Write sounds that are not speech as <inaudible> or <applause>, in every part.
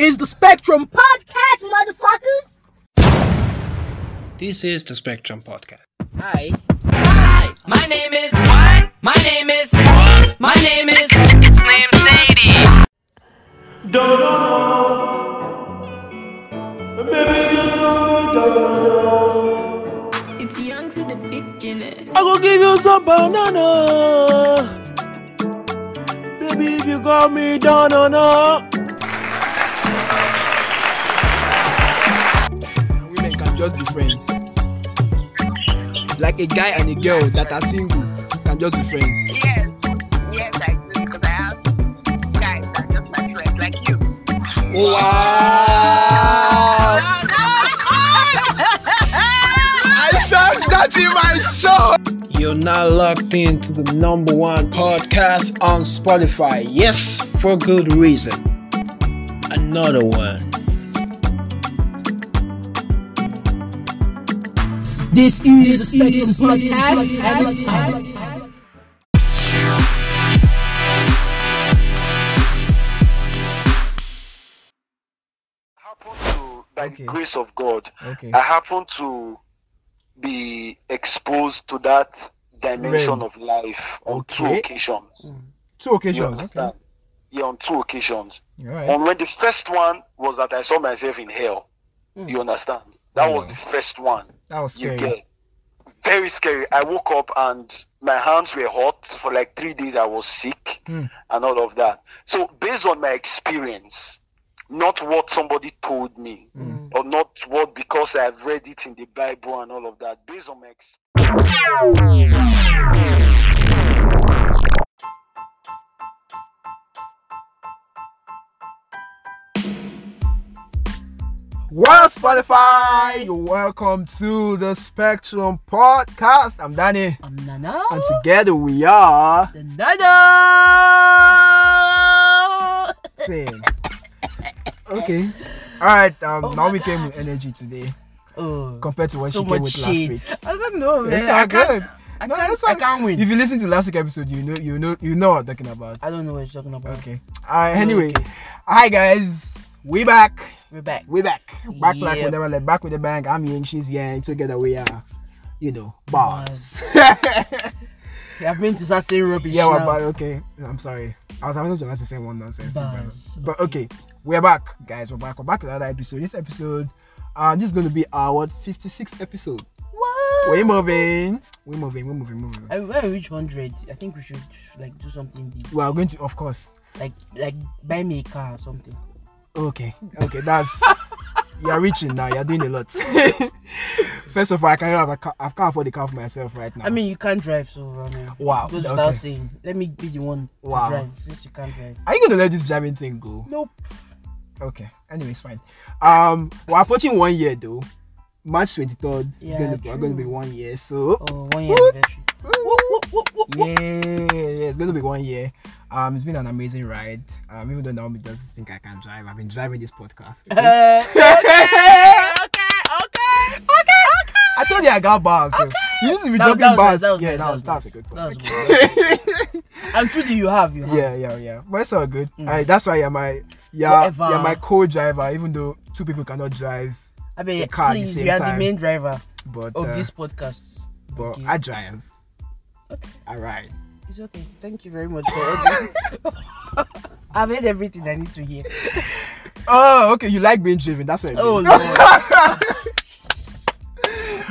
is the Spectrum Podcast, motherfuckers. This is the Spectrum Podcast. Hi. Hi, my name is. My name is. My name is. Slim Sadie. Donna. Baby, you got me down. It's young to the beginners. I go give you some banana. Baby, if you got me down on Women just be friends. Like a guy and a girl that are single can just be friends. Yes, yes, I do because I have guys that are just my friends like you. Oh, wow. <laughs> I felt that in my soul. You're now locked into the number one podcast on Spotify. Yes, for good reason. Another one. This is the Spectrum Podcast, and it's time. by Okay. the grace of God, Okay. I happen to be exposed to that dimension Realm. of life on two Okay. occasions. Mm. Two You occasions. understand? Yeah, on two occasions. Okay. All right. On when the first one was that I saw myself in hell. Mm. You understand? That was the first one. That was You scary. get very scary. I woke up and my hands were hot for like three days. I was sick Hmm. and all of that. So based on my experience, not what somebody told me, Hmm. or not what because I've read it in the Bible and all of that. Based on my ex- Well, Spotify, welcome to the Spectrum Podcast. I'm Danny, I'm Nana. and together we are The Nana. same. Okay. All right. Um, Oh now we came with energy today Oh, compared to what so she came with last week. I don't know, man. It's all good. I No, can't, it's I can't win. If you listen to last week episode, you know, you know, you know what I'm talking about. I don't know what you're talking about. Okay. All right. Anyway, Okay. hi guys, we back. We're back. We back. Back like Yep. whenever, like back with the bank. I'm Yang, she's Yang. Together we are, you know, bars. <laughs> I've been to start saying rubbish yeah, now. but okay. I'm sorry. I was having to ask the same one nonsense. Bars. But okay, we're back, guys. We're back. We're back with another episode. This episode, uh, this is going to be our what 56th episode. What? We're moving. We're moving. We're moving. Moving. I, when we reach 100, I think we should like do something big. We are going to, of course. Like like buy me a car or something. Okay. Okay. That's <laughs> you're reaching now. You're doing a lot. <laughs> First of all, I can't have a car. I can't afford the car for myself right now. I mean, you can't drive, so I mean, Wow, Goes okay. without saying. Let me be the one Wow. to drive since you can't drive. are you going to let this driving thing go? Nope. Okay. Anyways, fine. Um, we're approaching one year though. March 23rd. Yeah, gonna, we're going to be one year. So Oh, one year Whoop. yeah, yeah, it's going to be one year. Um, it's been an amazing ride. Um, even though Naomi doesn't think I can drive, I've been driving this podcast. <laughs> Uh, okay, okay, okay, okay. I told you I got bars. So you need to be That was- dropping that was bars. that was yeah, that was, that was a nice. good That point. was And <laughs> truly, you have, you have. yeah, yeah, yeah. But it's all good. Mm. That's why you're my yeah, Whatever. you're my co-driver. Even though two people cannot drive, I mean, The car at the please, same you are time. the main driver but of uh, this podcast. but okay. I drive. Okay. All right. It's okay. Thank you very much for. <laughs> I've heard everything I need to hear. Oh, okay. You like being driven. That's what. It Oh means. Lord.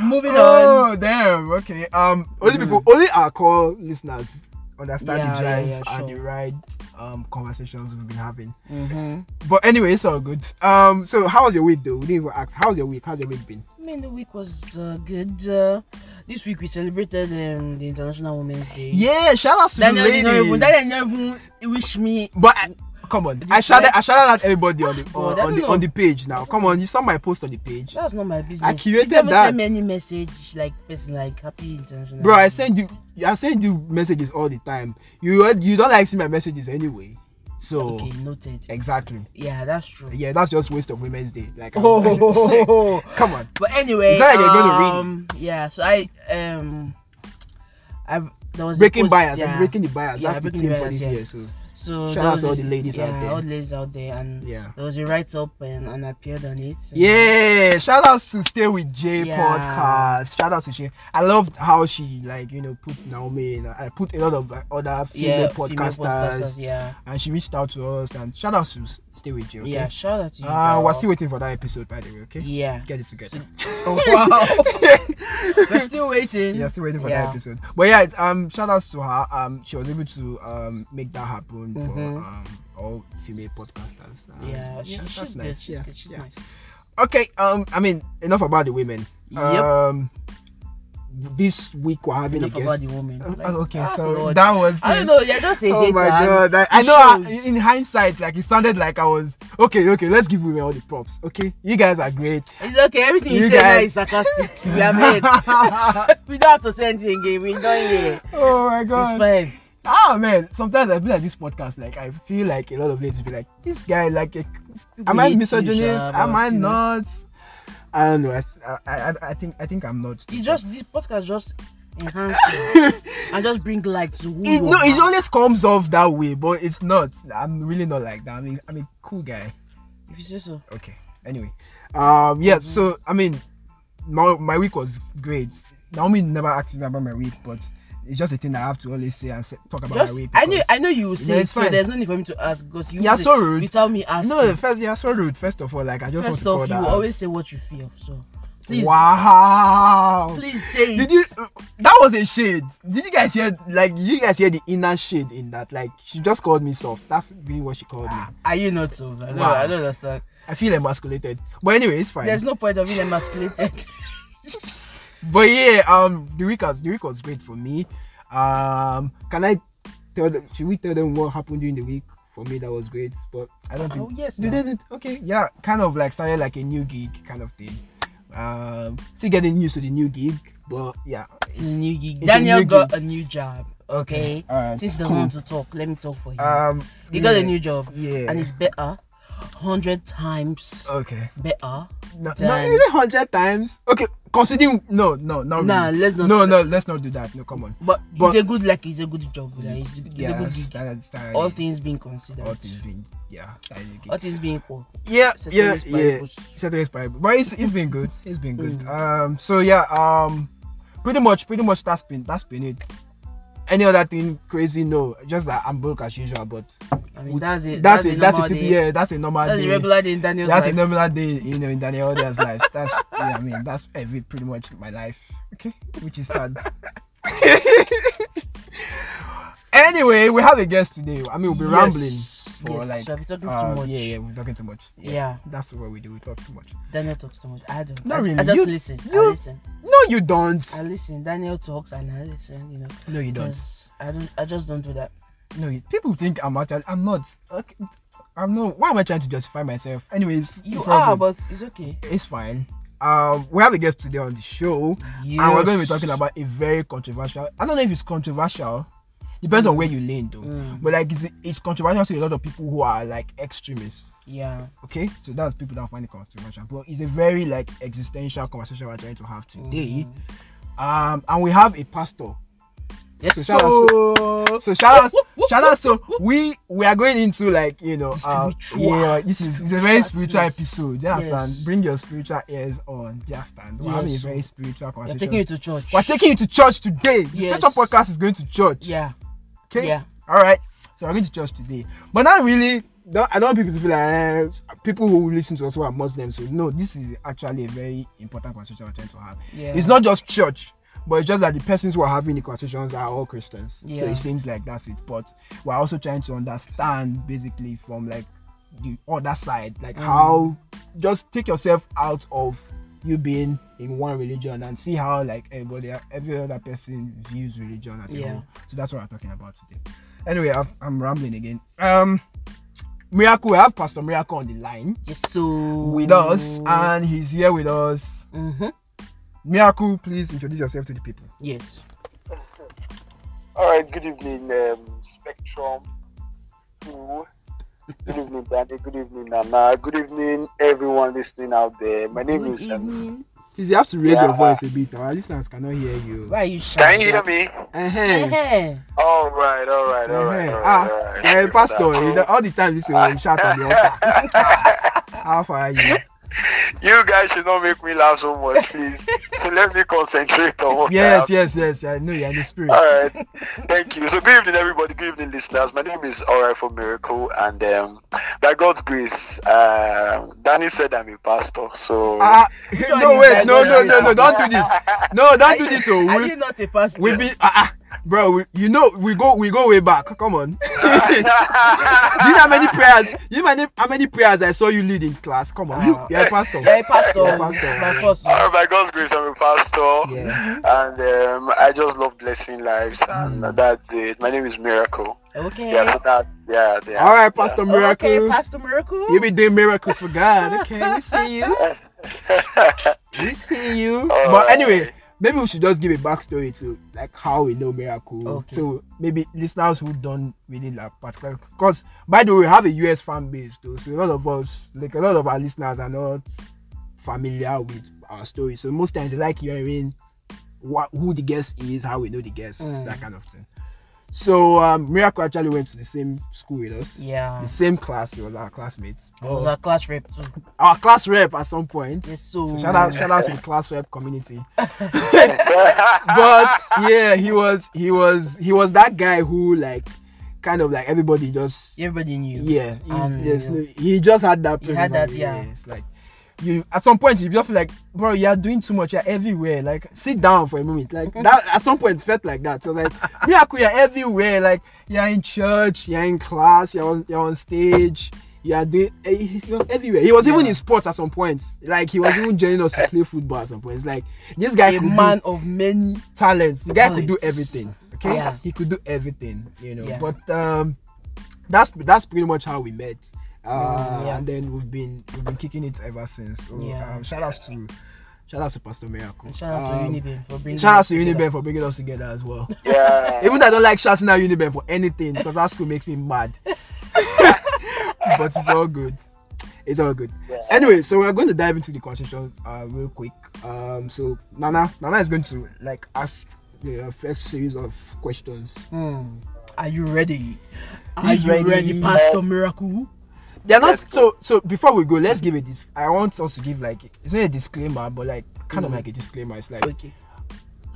<laughs> Moving on. Oh damn. Okay. Um, only Mhm. people, only our core listeners understand Yeah, the yeah, drive yeah, and sure. the ride um conversations we've been having. Mm-hmm. But anyway, it's all good. Um, so how was your week though? We didn't even ask. How's your week? How's your week been? I mean, the week was uh, good. Uh, this week we celebrated um, the International Women's Day. Yeah, shout out to Daniel the ladies. Daniel did not even wish me. But I, come on, I shouted, I shouted at everybody on the Oh, on, I on the know. on the page now. Come on, you saw my post on the page, That's not my business. I curated you that. send any message like person like Happy International. bro. I send you, I send you messages all the time. You you don't like see my messages anyway, so Okay, noted. exactly. Yeah, that's true. Yeah, that's just waste of Women's Day. Like, <laughs> Oh, come on. but anyway, It's like you're gonna read it. um, Yeah, so I um, I've there was Breaking post, bias, yeah. I'm breaking the bias. Yeah, That's the theme the for bias, this yeah. year. So So Shout out to all the ladies yeah, out there. all the ladies out there, and Yeah. there was a write up and, and I appeared on it. Yeah, shout out to Stay with Jay Yeah. podcast. Shout out to she. I loved how she like you know put Naomi in. I put a lot of like, other female yeah, podcasters, female podcasters. Yeah, and she reached out to us. And shout out to Stay with Jay. Okay? yeah. Shout out to you. Uh, girl. we're still waiting for that episode, by the way. Okay. Yeah. Get it together. <laughs> Oh wow. <laughs> We're still waiting. Yeah, still waiting for Yeah. that episode. But yeah, um, shout outs to her. Um, she was able to um make that happen for Mhm. um all female podcasters. Um, Yeah, she, she's nice. good. She's yeah, good. She's yeah. nice. Okay. Um, I mean, enough about the women. Yep. Um, this week we're having Enough a guest. the woman. <laughs> Like, okay, ah, so that was. I don't know. Yeah, just a Oh hater. my god! I, I know. I, in hindsight, like it sounded like I was okay. Okay, let's give women all the props. Okay, you guys are great. It's okay. Everything you, You say guys- is sarcastic. we are made. <laughs> we don't have to say anything again. We don't hear. oh my God! It's fine. Ah man, sometimes I feel like this podcast, like I feel like a lot of ladies will be like, this guy, like, a, am I misogynist? Am I not? I don't know. I, I, I, I think I think I'm not. You just this podcast just enhance <laughs> and just bring light to who It, no, it always comes off that way, but it's not. I'm really not like that. I mean, I'm a cool guy. If you say so. Okay. Anyway, um, yeah. So I mean, my my week was great. Naomi never asked me about my week, but it's just a thing I have to always say and say, talk about Just my week. I know I know you will say Yeah, it, it's so fine. there's no need for me to ask because you You're so rude. without me asking. No, first you're so rude. First of all, like I just First want off, to you that. out. always say what you feel. So please, Wow. please say Did you? That was a shade. Did you guys hear? Like, did you guys hear the inner shade in that? Like, she just called me soft. That's really what she called me. Ah, are you not so? I don't, Wow. I don't understand. I feel emasculated. But anyway, it's fine. There's no point of being emasculated. <laughs> But yeah, um, the week was the week was great for me. Um, can I tell them? Should we tell them what happened during the week? For me, that was great. But I don't think. Oh, yes, You now. didn't. Okay. Yeah. Kind of like started like a new gig kind of thing. Um, still getting used to the new gig, but yeah. New gig. Daniel new got gig. a new job. Okay. Alright, Since he doesn't want to talk, let me talk for him. Um, he got a new job. Yeah. And it's better. Hundred times okay. better. No, no, is it hundred times? Okay, considering no, no, no. Nah, really. let's not- No, no, let's not do that. No, come on. But, But- it's a good like it's a good job. Like, it's, it's yeah, a good gig. that's, that's, All things being considered. all things being, yeah, that is. All things being equal. yeah, yeah, yeah. His Bible. But it's, it's been good. It's been good. Mm. Um, so yeah, um, pretty much, pretty much that's been that's been it. Any other thing crazy? No, just that I'm broke as usual. But I mean that's it. that's, a it. That's a normal typ- day. yeah, that's a normal That's day. a regular day in Daniel's that's life. a normal day, you know, in Daniel Odia's life. That's yeah, I mean, that's every pretty much my life. Okay, which is sad. <laughs> anyway, we have a guest today. I mean, we'll be Yes. rambling for Yes, like. Talking too uh, much. Yeah, yeah, we're talking too much. Yeah. that's what we do. We talk too much. Daniel talks too much. I don't. Not I, really. I just You- listen. you- I listen. No, you don't. I listen. Daniel talks and I listen. You know. No, you don't. I don't. I just don't do that. No, you, people think I'm actually. I'm not. Okay, I'm not. Why am I trying to justify myself? Anyways, You are, but it's okay. it's fine. Um, we have a guest today on the show. and we're going to be talking about a very controversial. I don't know if it's controversial. Depends on where you lean, though. Mm. But like, it's, it's controversial to a lot of people who are like extremists. Yeah. Okay, so that's people that find it controversial. But it's a very like existential conversation we're trying to have today. Um, and we have a pastor. Yes. So So, shout out So shout out, shout out. So we we are going into like you know, uh, yeah, this is it's a very spiritual episode. Understand? Yes. Bring your spiritual ears on. Just stand. We're having a Yes. very spiritual conversation. We're taking you to church. We're taking you to church today. The Yes. spiritual podcast is going to church. Yeah. Okay. Yeah. All right. So we're going to church today, but not really. Don't, I don't want people to feel like eh, people who listen to us who are Muslims. So no, this is actually a very important conversation we're trying to have. Yeah. It's not just church, but it's just that the persons who are having the conversations are all Christians. Yeah. So it seems like that's it. But we're also trying to understand basically from like the other side, like Mm. how just take yourself out of you being in one religion and see how like everybody every other person views religion as a Yeah. whole. So that's what we're talking about today. Anyway, I've, I'm rambling again. Um, Miracle, we have Pastor Miracle on the line Yes. So with us, and he's here with us. hmm Miracle, please introduce yourself to the people. Yes. All right. Good evening, um, Spectrum. Crew. Good evening, Danny. Good evening, Nana. Good evening, everyone listening out there. My name Good is um, evening. Please, you have to raise Yeah. your voice a bit. Our listeners cannot hear you. Why are you Can shouting? you hear me? Uh-huh. Eh-heh. All right, all right, all right. Uh-huh. all right, Ah, all right. yeah, pastor. So- all the time, this is when you shout on the altar. <laughs> How far are you? You guys should not make me laugh so much, please. so let me concentrate on what Yes, have yes, yes. I know you're in the spirit. All right, thank you. So, good evening, everybody. Good evening, listeners. My name is Oriaifo Miracle, and um, by God's grace, um, Danny said I'm a pastor. So, one no, wait, that no, no, no, no, don't do this. No, don't do this. So Are we, you not a pastor? we be, ah, ah, bro. We, you know, we go, we go way back. Come on. <laughs> do you know how many prayers? You know how many- how many prayers I saw you lead in class? Come on, you, you're a pastor. You're a pastor. You're a pastor. My first. All right, by God's grace, I'm a pastor, Yeah. and um, I just love blessing lives, and Mm. that's it. My name is Miracle. Okay. Yeah, so that, yeah, yeah. All right, Pastor Miracle. Okay, Pastor Miracle. You be doing miracles for God. Okay, we see you. <laughs> We see you. All but right. anyway, maybe we should just give a backstory to like how we know miracle. Okay. So maybe listeners who don't really like particular because by the way, we have a US fan base too. So a lot of us, like a lot of our listeners are not familiar with our story. So most times they like hearing what who the guest is, how we know the guest, Mm. that kind of thing. So um, Miracle actually went to the same school with us. Yeah. The same class, he was our classmate. I was a class rep too. Our class rep at some point. Yes, so. So shout out, shout out to the class rep community. <laughs> but yeah, he was, he was, he was that guy who like, kind of like everybody just, Everybody knew. yeah, he, Um, yes, no, he just had that. He had that, and, yeah. It's like you at some point you just feel like, bro, you're doing too much. You're everywhere. Like sit down for a moment. Like that at some point it felt like that. So like, <laughs> miracle, you're everywhere. Like you're in church, you're in class, you're on, you're on stage. You are doing. eh, He was everywhere. He was even in sports at some point. Like he was even joining us to play football at some point. It's like this guy A man of many. talents. The guy could do everything. Okay, Yeah. he could do everything. You know. Yeah. But um, that's that's pretty much how we met. Uh, Mm, yeah. and then we've been we've been kicking it ever since. So, Yeah. um, shout outs to shout out to Pastor Miracle. Shout out to Um, Uniben for bringing. Shout out to together. Uniben for bringing us together as well. yeah. <laughs> Even though I don't like shouting out Uniben for anything because that school makes me mad. <laughs> but it's all good. It's all good. Yeah. Anyway, so we're going to dive into the conversation uh, real quick. Um, so Nana, Nana is going to like ask the uh, first series of questions. Hmm. Are you ready? Are He's you ready, ready. Pastor Miracle? They're not Let's so. So before we go, let's give it this. I want us to give like it's not a disclaimer, but like kind Mm. of like a disclaimer. It's like Okay.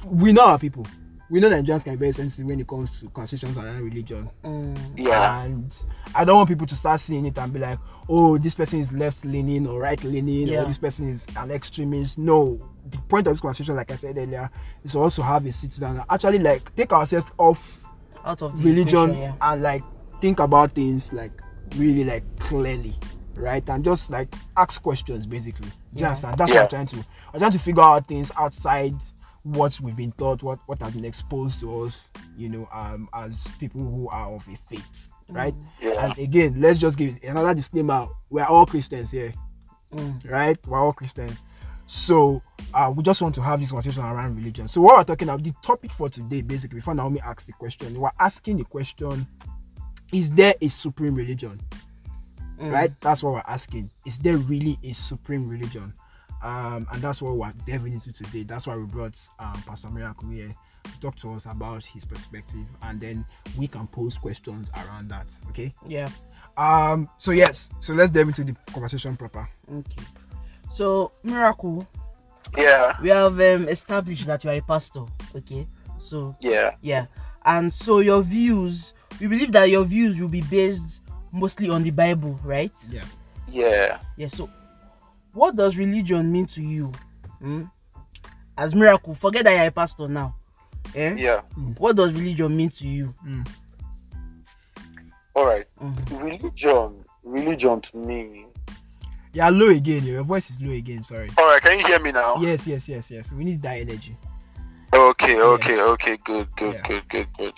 we know our people. We know Nigerians can be very sensitive when it comes to conversations around religion. Hmm. Yeah. And I don't want people to start seeing it and be like, oh, this person is left leaning or right leaning, Yeah. or this person is an extremist. No. The point of this conversation, like I said earlier, is to also have a sit down and actually like take ourselves off Out of religion yeah. and like think about things like really like clearly. Right and just like ask questions basically. Do you Yeah. understand? That's Yeah. what I'm trying to I'm trying to figure out things outside what we've been taught, what what has been exposed to us, you know, um as people who are of a faith. Right? Yeah. And again, let's just give another disclaimer. We're all Christians here, Mm. right? We're all Christians. So uh, we just want to have this conversation around religion. So what we're talking about, the topic for today, basically, before Naomi asks the question, we're asking the question: Is there a supreme religion? Mm. Right? That's what we're asking. Is there really a supreme religion? Um, and that's what we're delving into today. That's why we brought um, Pastor Miracle here to talk to us about his perspective, and then we can pose questions around that. Okay. Yeah. Um. So yes. So let's delve into the conversation proper. Okay. So Miracle, Yeah. we have um, established that you are a pastor. Okay. So Yeah. yeah, and so your views, we believe that your views will be based mostly on the Bible, right? Yeah. Yeah. Yeah. So, what does religion mean to you? Hmm? As Miracle, forget that you're a pastor now. Eh? Yeah. What does religion mean to you? All right. Mhm. Religion. Religion to me. Yeah. Low again. Your voice is low again. Sorry. All right. Can you hear me now? Yes. Yes. Yes. Yes. We need that energy. Okay, okay, okay, good, good, Yeah. good, good, good.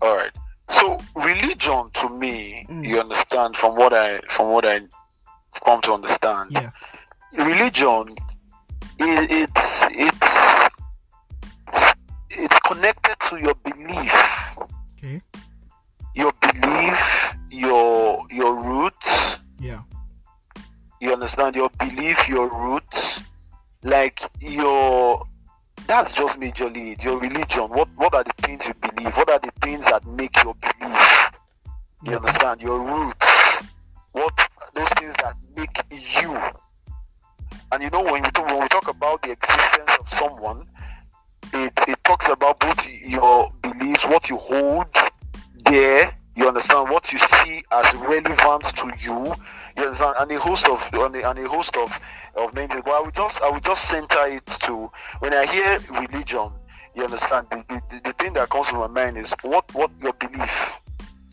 All right. So religion to me, Mm. you understand from what I from what I come to understand. Yeah. Religion, i it's it's it's connected to your belief, Okay. your belief, your your roots. Yeah. You understand your belief, your roots, like your that's just majorly it. Your religion. What what are the things you believe? What are the things that make your belief? You understand? Your roots. What those things that make you. And you know when we talk, when we talk about the existence of someone, it it talks about both your beliefs, what you hold there. You understand what you see as relevant to you. Understand, and a host of and a, and a host of of many things. But I would just I would just center it to when I hear religion. You understand the, the, the thing that comes to my mind is what what your belief,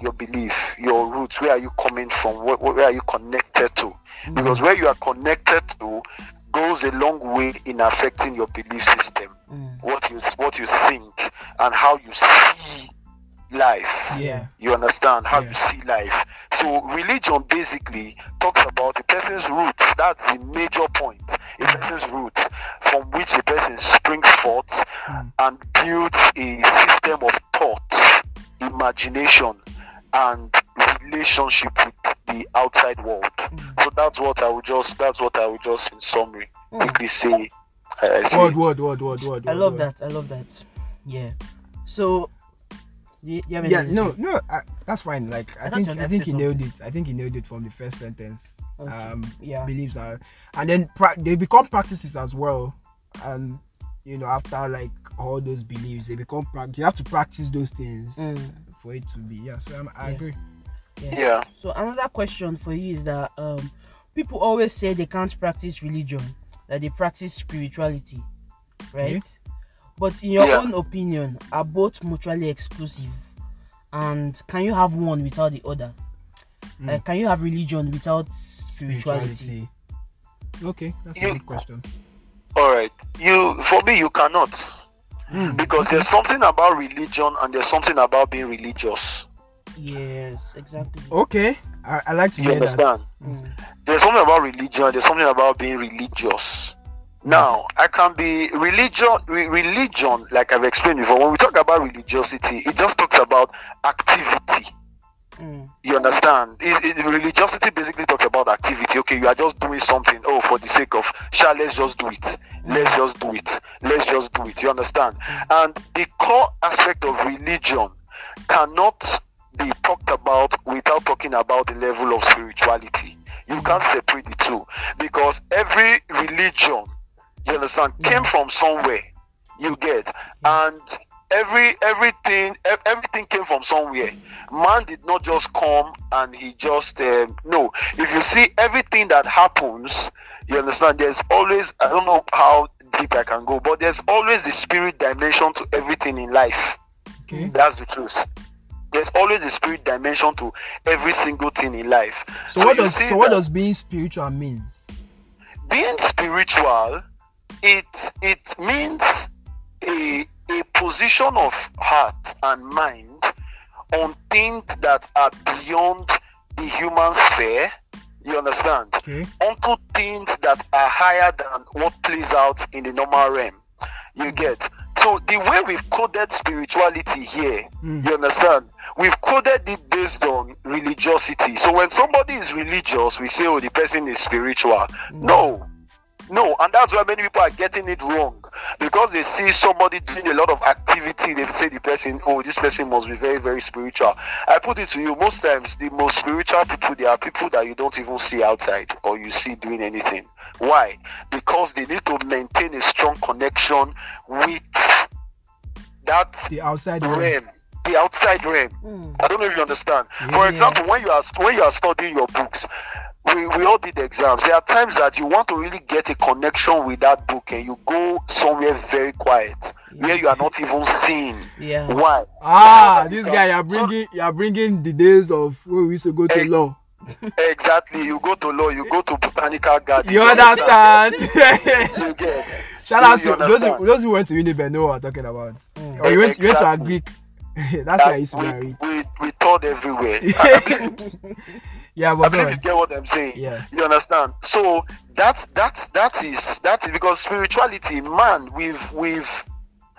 your belief, your roots. Where are you coming from? Where, where are you connected to? Because where you are connected to goes a long way in affecting your belief system. Mm. What you what you think and how you see life. Yeah. You understand how Yeah. you see life. So religion basically talks about a person's roots. That's the major point. A person's roots from which a person springs forth Mm. and builds a system of thought, imagination, and relationship with the outside world. So that's what I would just that's what I would just in summary Mm. quickly say. Uh, say. Word, word, word, word, word. I love word. that. I love that. Yeah. So, you, you have Yeah, no, no, I, that's fine. Like, I, I think, I think say he nailed it. I think he nailed it from the first sentence. Okay. Um, Yeah. beliefs are, and then pra- they become practices as well. And you know, after like all those beliefs, they become practice. You have to practice those things Mm, for it to be. Yeah, so I'm, I Yeah. agree. yes. Yeah. So another question for you is that um, people always say they can't practice religion, that they practice spirituality, right? Okay. But in your Yeah. own opinion, are both mutually exclusive? And can you have one without the other? Mm. Like, can you have religion without spirituality? Okay, that's a good question. All right. You for me you cannot. Mm, because there's something about religion and there's something about being religious. Yes, exactly. Okay, I, I like to You hear that. understand? Mm, There's something about religion. There's something about being religious. Now, I can be religion. Re- religion, like I've explained before, when we talk about religiosity, it just talks about activity. mm, You understand? It, it, religiosity basically talks about activity. Okay, you are just doing something. Oh, for the sake of, shall let's just do it. Let's just do it. Let's just do it. You understand? And the core aspect of religion cannot be talked about without talking about the level of spirituality. You can't separate the two because every religion, you understand, came from somewhere. You get, and every everything everything came from somewhere. Man did not just come and he just um, no. If you see everything that happens, you understand. There's always I don't know how deep I can go, but there's always the spirit dimension to everything in life. Okay. That's the truth. There's always a spirit dimension to every single thing in life. So, what does so what does being spiritual mean? being spiritual? It it means a a position of heart and mind on things that are beyond the human sphere. You understand? Okay. onto things that are higher than what plays out in the normal realm. You get so the way we've coded spirituality here, Mm. you understand? We've coded it based on religiosity. So when somebody is religious, we say, "Oh, the person is spiritual." No, no, and that's why many people are getting it wrong because they see somebody doing a lot of activity. They say the person, "Oh, this person must be very, very spiritual." I put it to you, most times the most spiritual people they are people that you don't even see outside or you see doing anything. Why? Because they need to maintain a strong connection with that The outside realm. realm, the outside realm. mm, I don't know if you understand. Yeah. For example, when you are when you are studying your books, we, we all did exams. There are times that you want to really get a connection with that book and you go somewhere very quiet where you are not even seen. yeah. Why? Ah, So- this guy, you're so- bringing, you're bringing the days of when we used to go to Hey. law. Exactly. You go to law, you go to botanical garden. You understand? You <laughs> get. Shout out you to those who, those who went to Uniben know what I'm talking about. Mm. Or you went, you went to a Exactly. Greek. <laughs> That's why I used to we, marry. we, we thought everywhere. <laughs> I believe, Yeah, I believe you get what I'm saying. Yeah. You understand? So that that that is that is because spirituality, man, we've we've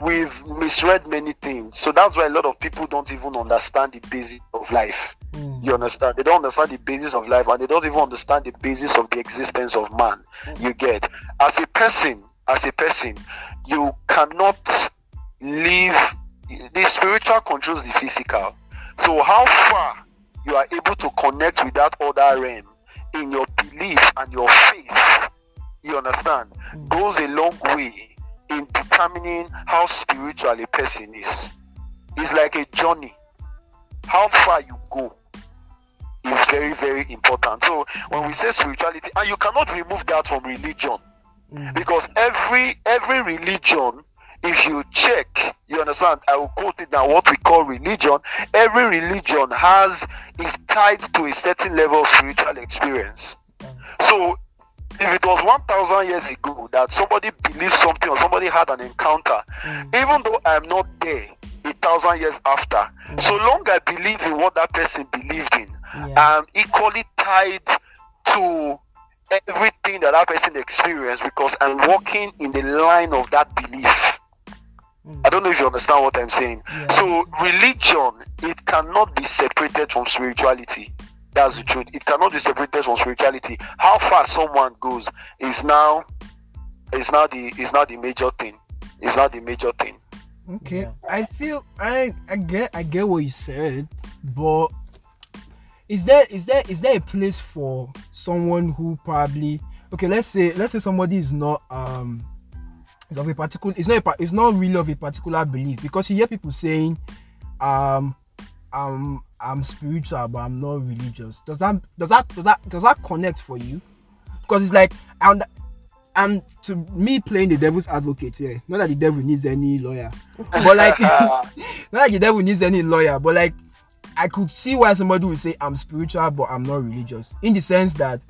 we've misread many things. So that's why a lot of people don't even understand the basis of life. Mm. You understand? They don't understand the basis of life and they don't even understand the basis of the existence of man. You get as a person, as a person, you cannot live. The spiritual controls the physical. So how far you are able to connect with that other realm in your belief and your faith, you understand, goes a long way in determining how spiritual a person is. It's like a journey. How far you go is very, very important. So when we say spirituality, and you cannot remove that from religion, mm. because every every religion, if you check, you understand. I will quote it now. What we call religion, every religion has is tied to a certain level of spiritual experience. So if it was 1000 years ago that somebody believed something or somebody had an encounter mm. even though i'm not there a thousand years after mm. so long i believe in what that person believed in Yeah. i'm equally tied to everything that that person experienced because i'm walking in the line of that belief I don't know if you understand what I'm saying. Yeah. So religion, it cannot be separated from spirituality. That's the truth. It cannot be separated from spirituality. How far someone goes is now is now the is now the major thing. Is now the major thing. Okay, Yeah. I feel I I get I get what you said, but is there is there is there a place for someone who probably okay? Let's say let's say somebody is not um is of a particular it's not a, it's not really of a particular belief because you hear people saying um I'm I'm spiritual but I'm not religious. Does that does that does that does that connect for you? Because it's like and and to me playing the devil's advocate here, not that the devil needs any lawyer, <laughs> but like <laughs> not that the devil needs any lawyer, but like I could see why somebody would say I'm spiritual but I'm not religious. In the sense that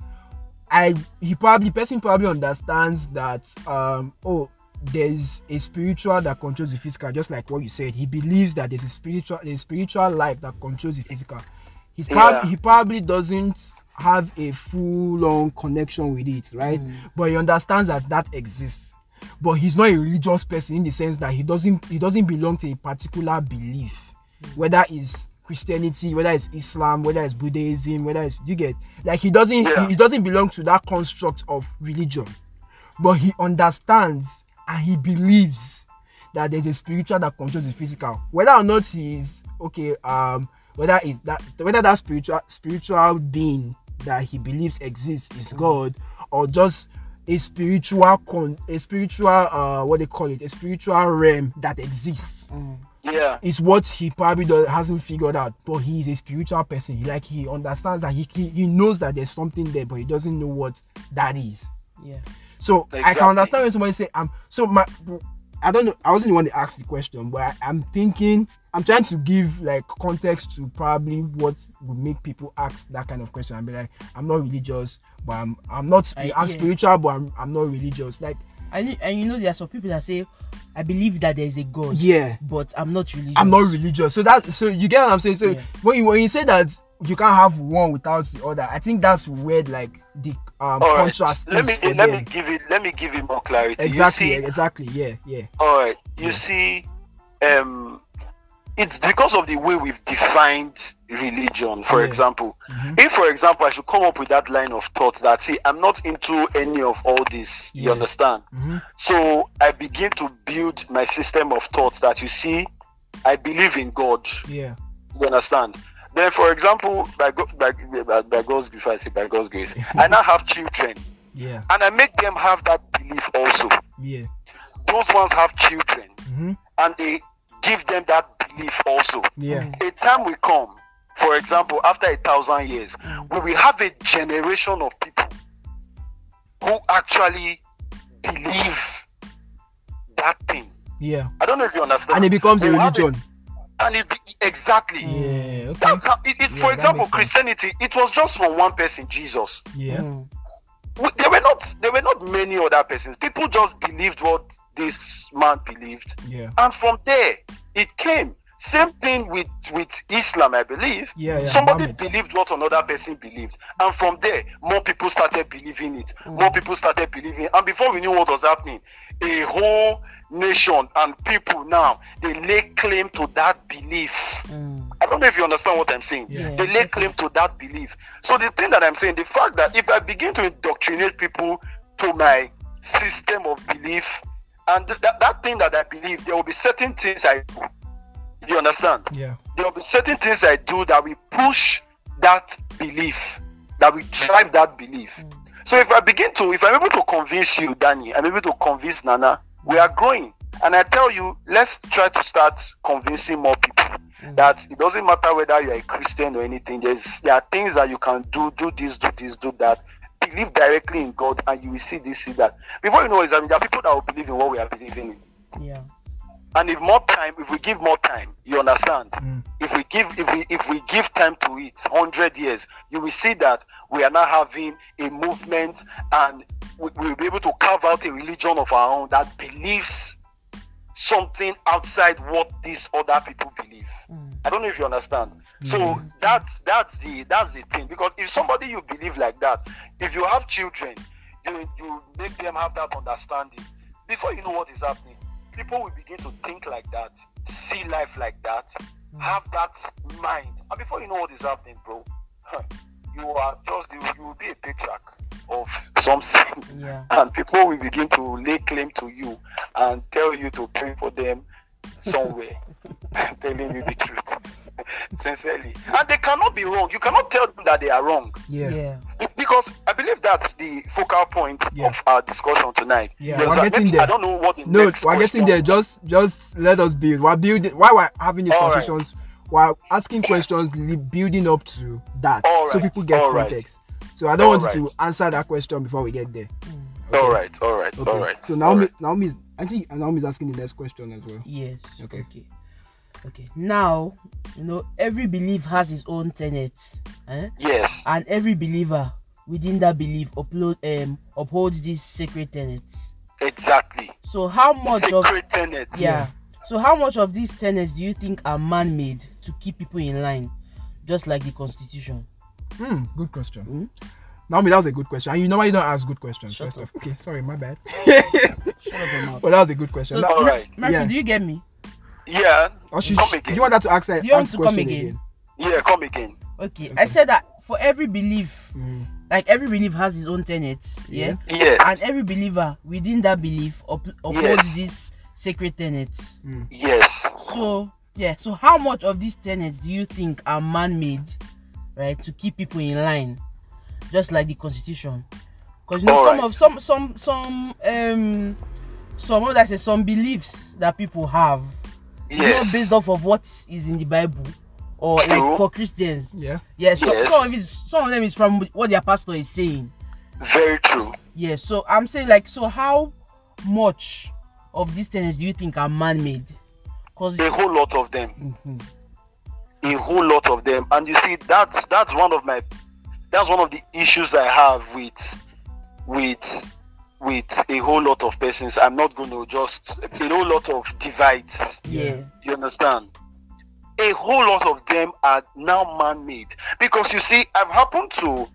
I he probably person probably understands that um oh there's a spiritual that controls the physical, just like what you said. He believes that there's a spiritual a spiritual life that controls the physical. He's prob- Yeah. he probably doesn't have a full on connection with it, right? Mm. But he understands that that exists. But he's not a religious person in the sense that he doesn't he doesn't belong to a particular belief, mm. whether it's Christianity, whether it's Islam, whether it's Buddhism, whether it's you get like he doesn't Yeah. he doesn't belong to that construct of religion but he understands and he believes that there's a spiritual that controls the physical. Whether or not he is okay um whether is that whether that spiritual spiritual being that he believes exists is god or just a spiritual con a spiritual uh what they call it a spiritual realm that exists. Yeah. is what he probably does, hasn't figured out but he is a spiritual person. Like he understands that he, he he knows that there's something there but he doesn't know what that is. Yeah. So I can understand when somebody say I'm so my I don't know I wasn't the one to ask the question but I, I'm thinking I'm trying to give like context to probably what would make people ask that kind of question and be like I'm not religious but I'm I'm not I- I'm yeah. spiritual but I'm, I'm not religious like And, you- and you know there are some people that say, I believe that there is a God. yeah But I'm not religious. I'm not religious so that's so you get what I'm saying so Yeah. when you when you say that you can't have one without the other I think that's where like the um All right. contrast Let is me let them. me give it let me give you more clarity. exactly You see, exactly yeah yeah All right. You see, um, it's because of the way we've defined religion. For Yeah. example, if, for example, I should come up with that line of thought that, see, I'm not into any of all this. You Yeah. understand? Mhm. So I begin to build my system of thoughts that you see, I believe in God. yeah You understand? Then, for example, by, Go- by, by, God's grace, I say by God's grace, I now have children, yeah and I make them have that belief also. yeah Those ones have children, Mhm. and they give them that belief also. yeah A time will come, for example, after a thousand years, where we have a generation of people who actually believe that thing. yeah I don't know if you understand. and it becomes a They will have religion and it be, exactly. yeah okay That's how, it, it, Yeah, for example, makes sense. Christianity, it was just for one person, Jesus. yeah Mm. There were not there were not many other persons. People just believed what this man believed. yeah and from there it came same thing with with islam i believe Yeah, yeah, somebody Muhammad. believed what another person believed and from there more people started believing it more people started believing and before we knew what was happening a whole nation and people now they lay claim to that belief Mm. I don't know if you understand what I'm saying. Yeah. They lay claim to that belief. So the thing that I'm saying, the fact that if I begin to indoctrinate people to my system of belief, and th- that, that thing that I believe, there will be certain things I do. You understand? Yeah. There will be certain things I do that will push that belief, that will drive that belief. So if I begin to, if I'm able to convince you, Danny, I'm able to convince Nana, we are growing. And I tell you, let's try to start convincing more people that it doesn't matter whether you're a Christian or anything. There's there are things that you can do, do this, do this, do that. Believe directly in God, and you will see this, see that. Before you know it, I mean, there are people that will believe in what we are believing in. Yeah. And if more time, if we give more time, you understand. Mm. If we give, if we if we give time to it, hundred years, you will see that we are now having a movement, and we will be able to carve out a religion of our own that believes something outside what these other people believe. Hmm. I don't know if you understand. So hmm. that's that's the that's the thing. Because if somebody you believe like that, if you have children, you you make them have that understanding. Before you know what is happening, people will begin to think like that, see life like that, hmm. have that mind. And before you know what is happening, bro, <laughs> you are just you, you will be a patriarch of something Yeah. <laughs> and people will begin to lay claim to you and tell you to pray for them somewhere <laughs> <laughs> telling you the truth sincerely and they cannot be wrong you cannot tell them that they are wrong Yeah. Yeah. because i believe that's the focal point Yeah. of our discussion tonight Yeah, You we're understand? getting Maybe there. i don't know what the No, we're getting there. Just just let us build. We're building while we're having these All right. conversations, we're asking questions building up to that. All So people get all right. Context. So I don't All want you to answer that question before we get there. all right all right Okay. all right So all Naomi right. Naomi is I think Naomi is asking the next question as well. Yes. Okay. Okay. Okay. Now, you know, every belief has its own tenets, eh? yes and every believer within that belief upload um upholds these sacred tenets. exactly So how much of sacred tenet yeah. So how much of these tenets do you think are man-made to keep people in line, just like the constitution? Hmm, good question. Hmm? Naomi, that was a good question. And you normally don't ask good questions. Shut first up. off. Okay, <laughs> sorry, my bad. <laughs> Shut up your that was a good question. So, Now- all right Marco, Yeah. do you get me? yeah or she, come again you want that to ask her? Do you want to come question again? yeah come again Okay. I said that for every belief, Mm. like every belief has its own tenets, yeah, yes and every believer within that belief up- upholds Yes. these sacred tenets. yes So yeah, so how much of these tenets do you think are man-made, right, to keep people in line, just like the constitution? Because you know some Alright. of some some some um some what I say some beliefs that people have is yes not based off of what is in the Bible or True. like for Christians. Yeah. Yeah, so, Yes. some of it is, some of them is from what their pastor is saying. very true Yeah, so I'm saying like so how much of these things do you think are man-made? Because a whole lot of them Mm-hmm. A whole lot of them. And you see that's that's one of my that's one of the issues i have with with with a whole lot of persons. I'm not going to just a whole lot of divides. Yeah. you understand? A whole lot of them are now man-made. Because you see i've happened to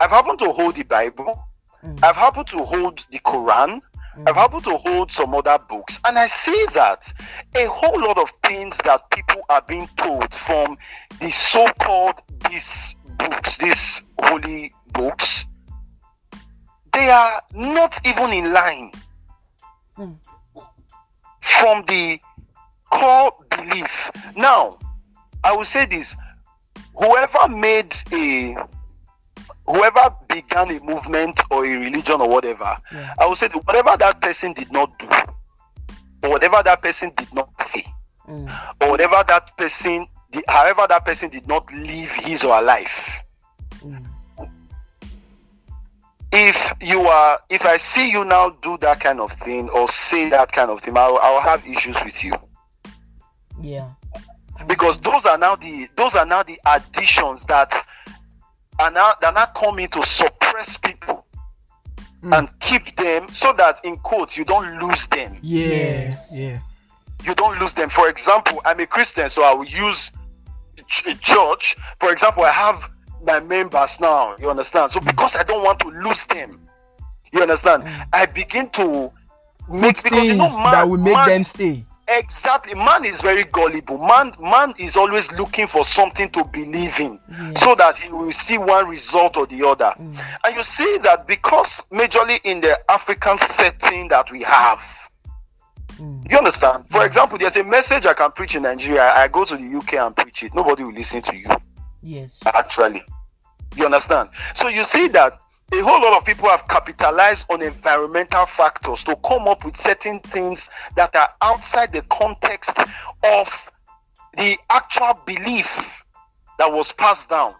i've happened to hold the bible. Mm. i've happened to hold the quran I've happened to hold some other books, and I see that a whole lot of things that people are being told from the so-called these books, these holy books, they are not even in line Hmm. from the core belief. Now, I will say this: whoever made a whoever began a movement or a religion or whatever, Yeah. I would say that whatever that person did not do, or whatever that person did not say, Mm. or whatever that person, did, however that person did not live his or her life. Mm. If you are, if I see you now do that kind of thing or say that kind of thing, I'll, I'll have issues with you Yeah. because those are now the those are now the additions that are now that are not coming to suppress people Mm. and keep them so that in quotes you don't lose them. Yeah. Yeah. you don't lose them. For example, I'm a Christian, so I will use ch- church. For example, I have my members now. You understand? So because I don't want to lose them, you understand? I begin to make Put because you know things man, that will make man- them stay. Exactly. Man is very gullible. Man, man is always looking for something to believe in, so that he will see one result or the other. Mm. And you see that because majorly in the African setting that we have, mm. you understand. For mm. example, there's a message I can preach in Nigeria. I go to the UK and preach it. Nobody will listen to you Yes. actually. You understand? So you see that a whole lot of people have capitalized on environmental factors to come up with certain things that are outside the context of the actual belief that was passed down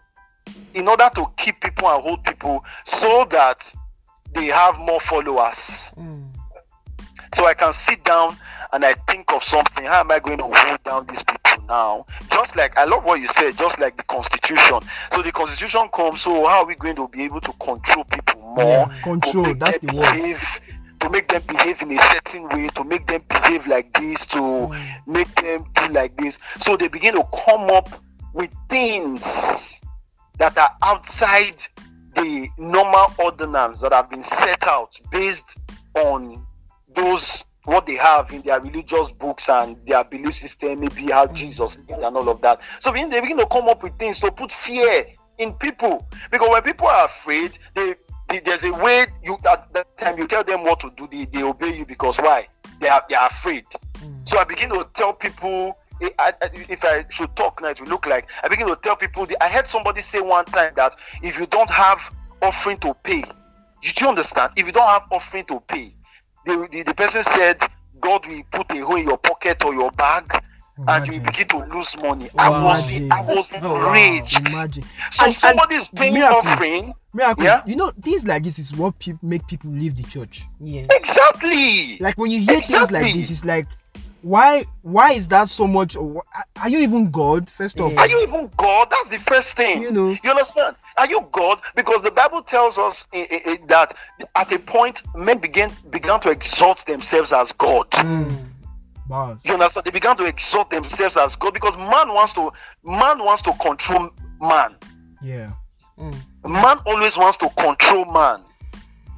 in order to keep people and hold people so that they have more followers. Hmm. So I can sit down and I think of something. How am I going to hold down these people now? Just like I love what you said, just like the constitution. So the constitution comes, so how are we going to be able to control people more? Yeah, control, that's the word. behave- To make them behave in a certain way, to make them behave like this, to mm. make them do like this. So they begin to come up with things that are outside the normal ordinance that have been set out based on those what they have in their religious books and their belief system, maybe how mm. Jesus lived and all of that. So begin- they begin to come up with things to put fear in people because when people are afraid, they, they- there's a way you at that time you tell them what to do, they, they obey you because why? They are they are afraid. Mm. So I begin to tell people. I- I- If I should talk now, it will look like I begin to tell people. I heard somebody say one time that if you don't have offering to pay, did you understand? If you don't have offering to pay, the, the, the person said God will put a hole in your pocket or your bag and you begin to lose money. I Wow. was I was Oh, wow. enraged. Imagine. So And- somebody is paying miracle. offering. Miracle, Yeah. you know, things like this is what peop make people leave the church. Yeah. Exactly. Like when you hear things like this, it's like, why, why is that so much? Uh, are you even God? First of Yeah. Are you even God? That's the first thing. You know. You understand? Are you God? Because the Bible tells us i- i- i- that at a point men began began to exalt themselves as God. Hmm. bars. You understand? They began to exalt themselves as God because man wants to man wants to control man. Yeah. Hmm. Man always wants to control man.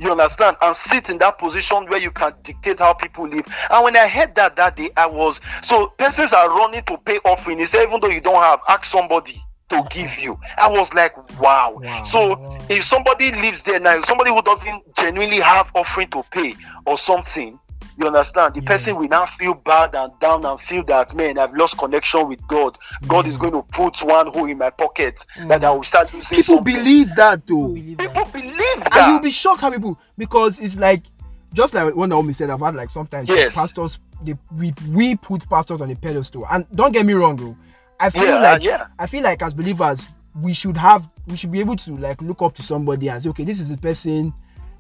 You understand? And sit in that position where you can dictate how people live. And when I heard that that day, I was so persons are running to pay offering. He said, even though you don't have, ask somebody to give you. I was like, wow. Wow. So if somebody lives there now, somebody who doesn't genuinely have offering to pay or something, you understand? The person will now feel bad and down and feel that man, I've lost connection with God. God is going to put one hole in my pocket mm. that I will start losing. People something. believe that though. Believe that. People believe that. and you'll be shocked how people because it's like just like what Naomi said, I've had like sometimes Yes. pastors they we, we put pastors on a pedestal. And don't get me wrong, bro. I feel Yeah, like yeah. I feel like as believers we should have we should be able to like look up to somebody and say, okay, this is the person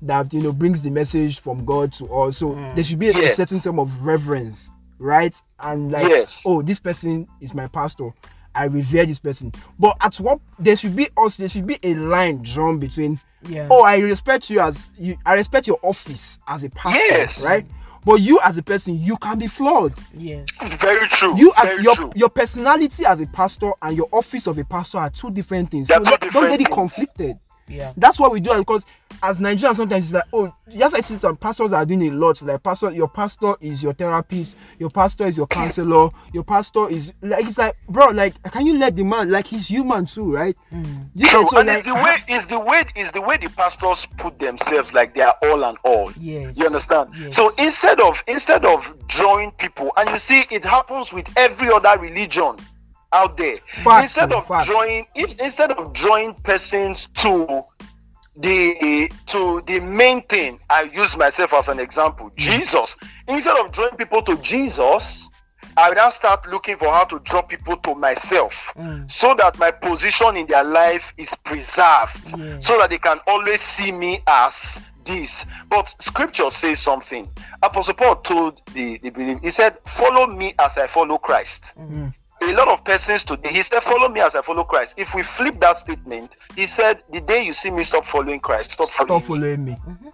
that you know brings the message from God to us. So mm. there should be a, Yes. certain sort of reverence, right? And like, Yes. oh, this person is my pastor. I revere this person. But at what there should be also there should be a line drawn between Yeah. oh I respect you as you I respect your office as a pastor, Yes. right? But you as a person, you can be flawed. Yes. Very true. You as Very your true. your personality as a pastor and your office of a pastor are two different things. They're so two don't- don't get it conflicted. Yeah. That's what we do because as Nigerians sometimes it's like oh just I see some pastors are doing a lot like pastor your pastor is your therapist your pastor is your counselor your pastor is like it's like bro like can you let the man like he's human too right mm. you True. get so and like it's the way it's the way it's the way the pastors put themselves like they are all and all. Yes. You understand? Yes. So instead of instead of drawing people, and you see it happens with every other religion out there. Instead of drawing if instead of drawing persons to the to the main thing, I use myself as an example, Mm. Jesus. Instead of drawing people to Jesus, I will now start looking for how to draw people to myself Mm. so that my position in their life is preserved, Yeah. so that they can always see me as this. But scripture says something. Apostle Paul told the, the believer, he said, Follow me as I follow Christ. A lot of persons today, he said, Follow me as I follow Christ. If we flip that statement, he said, The day you see me stop following Christ, stop following stop me. following me mm-hmm.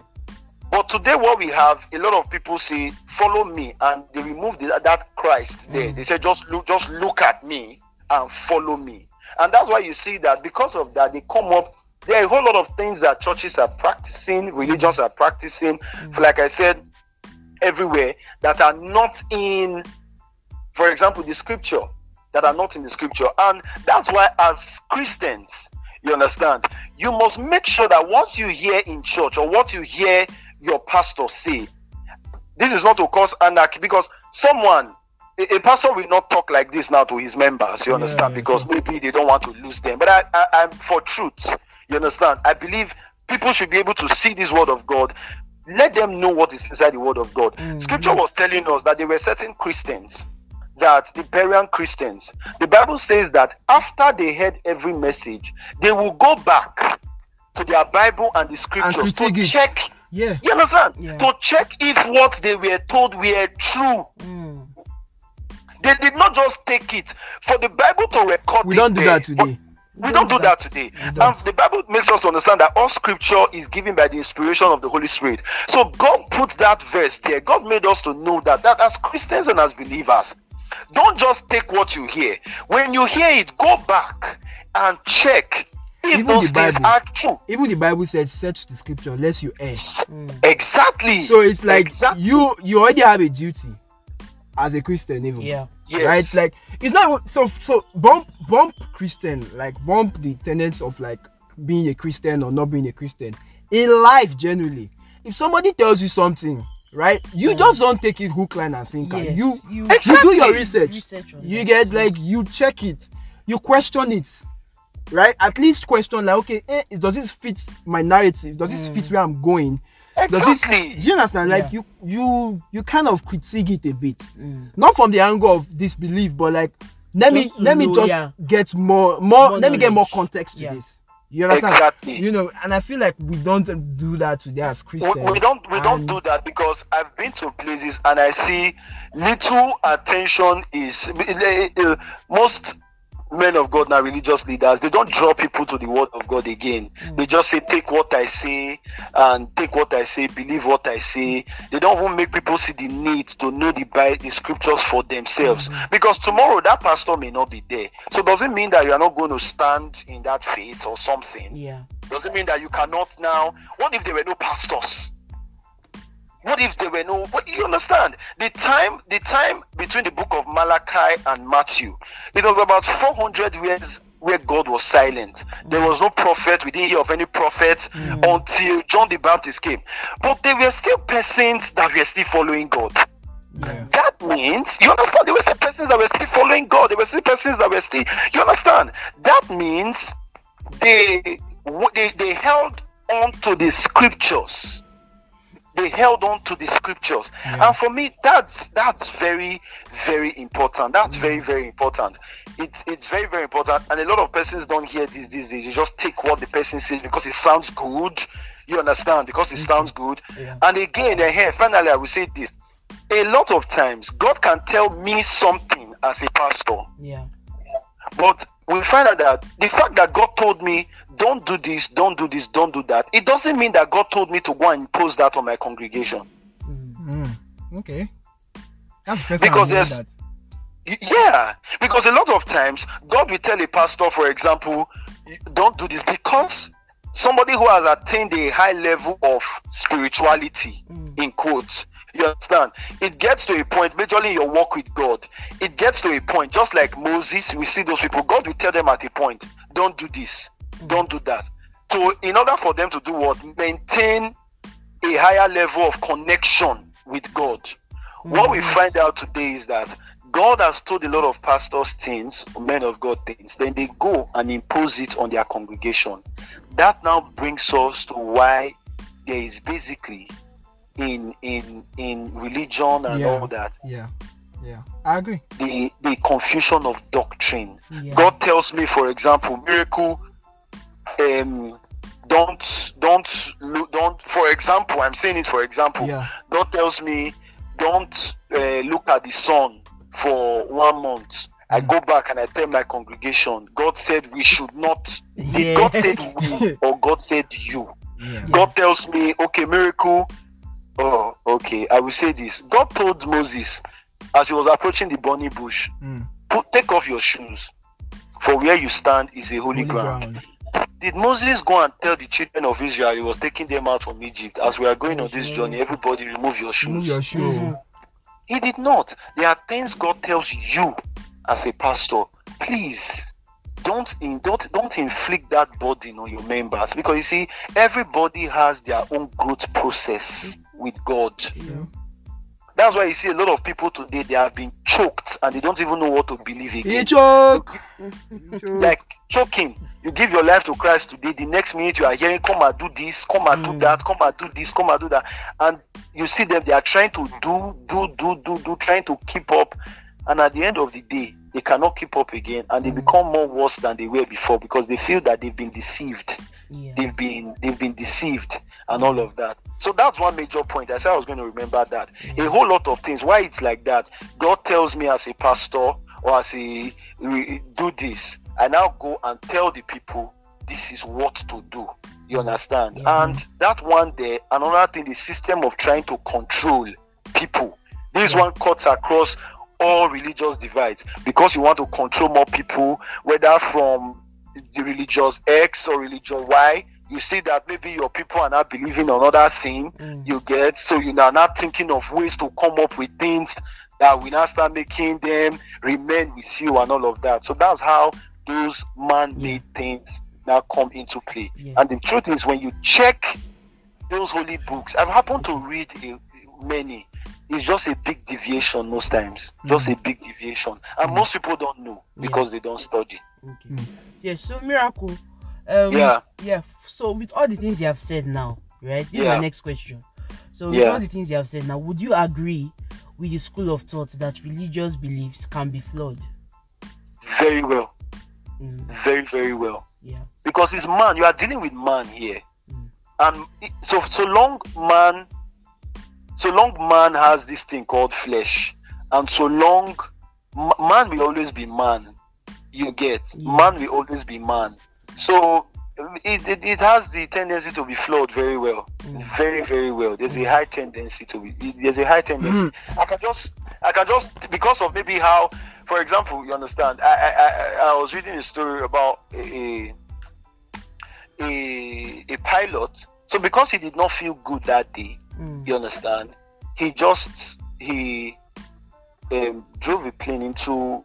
But today, what we have, a lot of people say, "Follow me," and they remove the, that Christ there. Mm. They say, "Just look, just look at me and follow me." And that's why you see that because of that, they come up. There are a whole lot of things that churches are practicing, religions are practicing. Mm. Like I said, everywhere that are not in for example, the scripture that are not in the scripture. And that's why, as Christians, you understand, you must make sure that what you hear in church or what you hear your pastor say, this is not to cause anarchy because someone, a, a pastor will not talk like this now to his members, you understand, Yeah, because maybe they don't want to lose them. But I, I, I'm for truth, you understand. I believe people should be able to see this word of God. Let them know what is inside the word of God. Mm-hmm. Scripture was telling us that there were certain Christians that the Berean Christians, the Bible says that after they heard every message, they will go back to their Bible and the scriptures to critique it. check. Yeah. You understand? Yeah. To check if what they were told were true. Mm. They did not just take it for the Bible to record. We don't do there, that today. we don't do that today. And the Bible makes us to understand that all scripture is given by the inspiration of the Holy Spirit. So God put that verse there. God made us to know that that as Christians and as believers, don't just take what you hear. When you hear it, go back and check if Even those the things Bible. are true. Even the Bible said, "Search the scripture, lest you err." Hmm. Exactly. So it's like Exactly. you you already have a duty as a Christian, even. Yeah. Yes. Right? Like it's not so so bump bump Christian, like bump the tenets of like being a Christian or not being a Christian. In life generally, if somebody tells you something, right, you hmm. just don't take it hook, line, and sinker. Yes, You you- you do your research. Research on you that. get like you check it, you question it. Right, at least question like, okay, eh, does this fit my narrative? Does this fit hmm. where I'm going? Does this Exactly. do you understand? Like Yeah. you you you kind of critique it a bit, hmm. not from the angle of disbelief, but like let Just me let me just yeah. get more more, More let me get more context to Yeah. this. You understand? Exactly. You know, and I feel like we don't do that today as Christians. we, we don't we don't do that because I've been to places and I see little attention is eh, most men of God now religious leaders they don't draw people to the word of God again mm. they just say take what I say and take what I say believe what I say they don't even make people see the need to know the Bible the scriptures for themselves mm. because tomorrow that pastor may not be there so does it mean that you are not going to stand in that faith or something Yeah. doesn't mean that you cannot now. What if there were no pastors? What if there were no? What, you understand? The time, the time between the book of Malachi and Matthew, it was about 400 years where God was silent. There was no prophet. We didn't hear of any prophet hmm. until John the Baptist came. But there were still persons that were still following God. That means you understand. There were still persons that were still following God. There were still persons that were still. You understand? That means they they, they held on to the scriptures they held on to the scriptures. And for me that's that's very very important. That's very very important. It's it's very very important. And a lot of persons don't hear this these days. They just take what the person says because it sounds good. You understand? Because it sounds good. And again eh, here finally i will say this. A lot of times god can tell me something as a pastor. Yeah. but we find out that the fact that God told me, don't do this, don't do this, don't do that, it doesn't mean that God told me to go and impose that on my congregation. Mm, okay. That's the first Because there's- that. Yeah, because a lot of times God will tell a pastor, for example, don't do this because somebody who has attained a high level of spirituality, in quotes, you understand, it gets to a point, majorly in your walk with God, it gets to a point, just like Moses, we see those people, God will tell them at a point, don't do this, don't do that. So, in order for them to do what? Maintain a higher level of connection with God. What we hmm. find out today is that God has told a lot of pastors things, men of God things, then they go and impose it on their congregation. That now brings us to why there is basically in in in religion and Yeah. all that Yeah. Yeah. I agree. the the confusion of doctrine. Yeah. God tells me, for example, miracle. Um, don't don't look don't. For example, I'm saying it. For example, Yeah. God tells me, don't uh, look at the sun for one month. I go back and I tell my congregation, God said we should not. Did God said we or God said you? <laughs> Yeah. God tells me, okay, miracle. Oh, okay. I will say this. God told Moses as he was approaching the burning bush, Mm. put take off your shoes, for where you stand is a holy, Holy ground. ground. Did Moses go and tell the children of Israel he was taking them out from Egypt? As we are going on this journey, everybody remove your shoes. Remove your shoe. He did not. There are things God tells you as a pastor. Please don't in, don't don't inflict that burden on your members because you see everybody has their own growth process with God. That's why you see a lot of people today they have been choked and they don't even know what to believe He again. choke. Choke. Like choking. You give your life to Christ today, the next minute you are hearing, come and do this, come and do mm. that, come and do this, come and do that. And you see them, they are trying to do, do, do, do, do, trying to keep up. And at the end of the day, they cannot keep up again and they mm. become more worse than they were before because they feel that they've been deceived. Yeah. They've been they've been deceived and all of that. So that's one major point. I said I was going to remember that. A whole lot of things. Why it's like that. God tells me as a pastor or as a do this. I now go and tell the people this is what to do. You mm-hmm. understand? Yeah. And that one there, another thing, the system of trying to control people. This one cuts across all religious divides because you want to control more people, whether from the religious X or religion Y. You see that maybe your people are not believing another thing. Mm. You get so you are not thinking of ways to come up with things that will now start making them remain with you and all of that. So that's how those man-made things now come into play. Yeah. And the truth is, when you check those holy books, I've happened to read a, many. It's just a big deviation most times. Just a big deviation, and most people don't know because they don't study. Okay. Yeah, so miracle. Um, Yeah. Yeah. So with all the things you have said now, right? This is my next question. So with Yeah. all the things you have said now, would you agree with the school of thought that religious beliefs can be flawed? Very well, Mm, very very well. yeah. because it's man you are dealing with man here Mm. and it- so so long man so long man has this thing called flesh and so long man will always be man you get Yeah. man will always be man so it, it, it has the tendency to be flawed very well. Mm. very very well. There's a high tendency to be there's a high tendency. I can just i can just because of maybe how for example you understand i i i, I was reading a story about a, a a a pilot. So because he did not feel good that day Mm, you understand he just he um, drove a plane into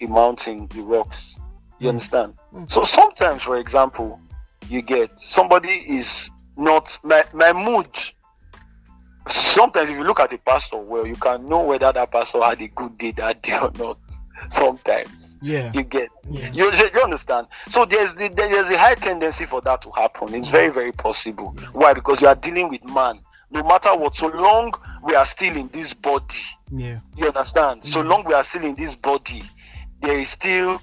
a mountain the rocks. You understand Mm. so sometimes for example you get somebody is not my, my mood sometimes if you look at a pastor well you can know whether that pastor had a good day that day or not sometimes. Yeah. you get Yeah. you, you understand? So there's the, there's a high tendency for that to happen. It's very very possible. Why? Because you are dealing with man. No matter what so long we are still in this body. Yeah. you understand? So long we are still in this body there is still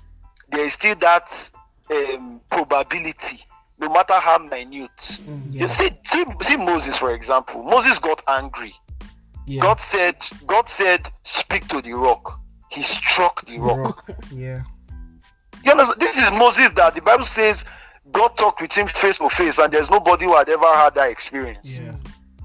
there is still that um, probability no matter how minute mm, you see, see see moses for example moses got angry Yeah. god said god said speak to the rock he struck the rock Rock. Yeah. you understand? This is Moses that the Bible says God talked with him face to face, and there's nobody who had ever had that experience. Yeah.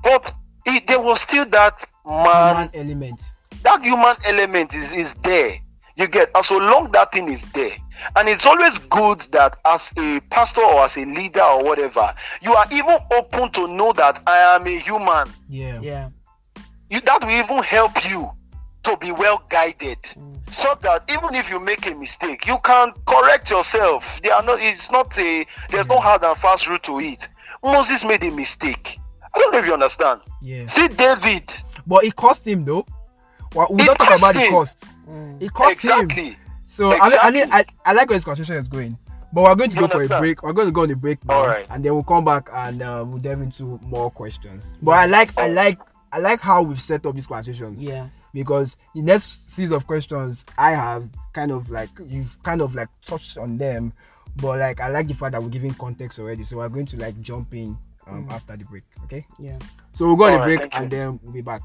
But it, there was still that man, Human element. that human element is, is there. You get, and so long that thing is there, and it's always good that as a pastor or as a leader or whatever, you are even open to know that I am a human. Yeah. yeah. You, that will even help you to be well guided so that even if you make a mistake you can correct yourself they are not it's not a there's no hard and fast rule to it moses made a mistake i don't know if you understand Yeah. see david But it cost him though. Well, we It don't talk cost about the cost. Mm, It cost him. Exactly So I, I, I, I like where this conversation is going. But we're going to go for a break. We're going to go on a break now, Alright. and then we'll come back and uh, we'll delve into more questions. But I like, I like, I like how we've set up this conversation yeah. because the next series of questions I have kind of like you've kind of like touched on them, but like I like the fact that we're giving context already. So we're going to like jump in um, after the break. Okay. Yeah. So we'll go on a Alright, break thank you. and then we'll be back.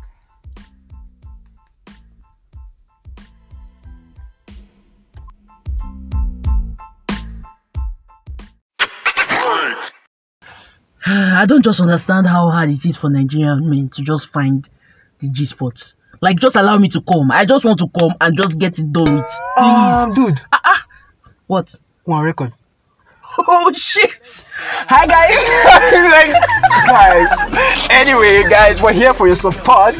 <sighs> I don't just understand how hard it is for Nigerian men to just find the G spots. Like, just allow me to come. I just want to come and just get it done with. Please. dude, what? one record. Oh shit! Hi guys. <laughs> like, guys. Anyway, guys, we're here for your support.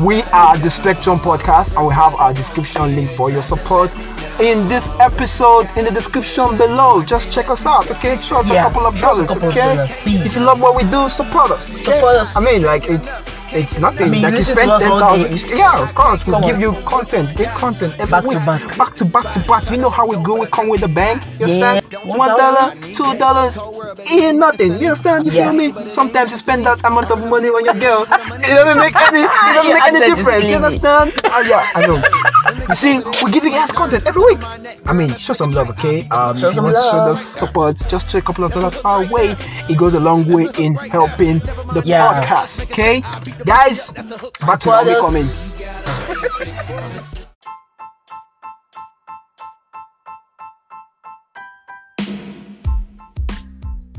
We are the Spectrum Podcast, and we have our description link for your support in this episode in the description below. Just check us out, okay? Us Yeah, a couple of throw us a dollars, couple of okay? dollars, if you love what we do, support us. okay? Support us. I mean, like it's. It's nothing. I mean, like you spend us ten all Yeah, of course. We Come give on. you content, great content every Back to back. back to back to back. You know how we go. We come with a bang. You Yeah. understand? One dollar, two dollars, ain't nothing. You understand? You Yeah. feel me? Sometimes you spend that amount of money on your girl. It doesn't make any. It <laughs> doesn't Your make any difference. You understand? <laughs> Oh yeah, I know. You see, we give you guys content every week. I mean, show some love, okay? Um, Show some want to show love. us support, just throw a couple of dollars our way. It goes a long way in helping the Yeah. podcast. Okay, guys, back to Support come <laughs>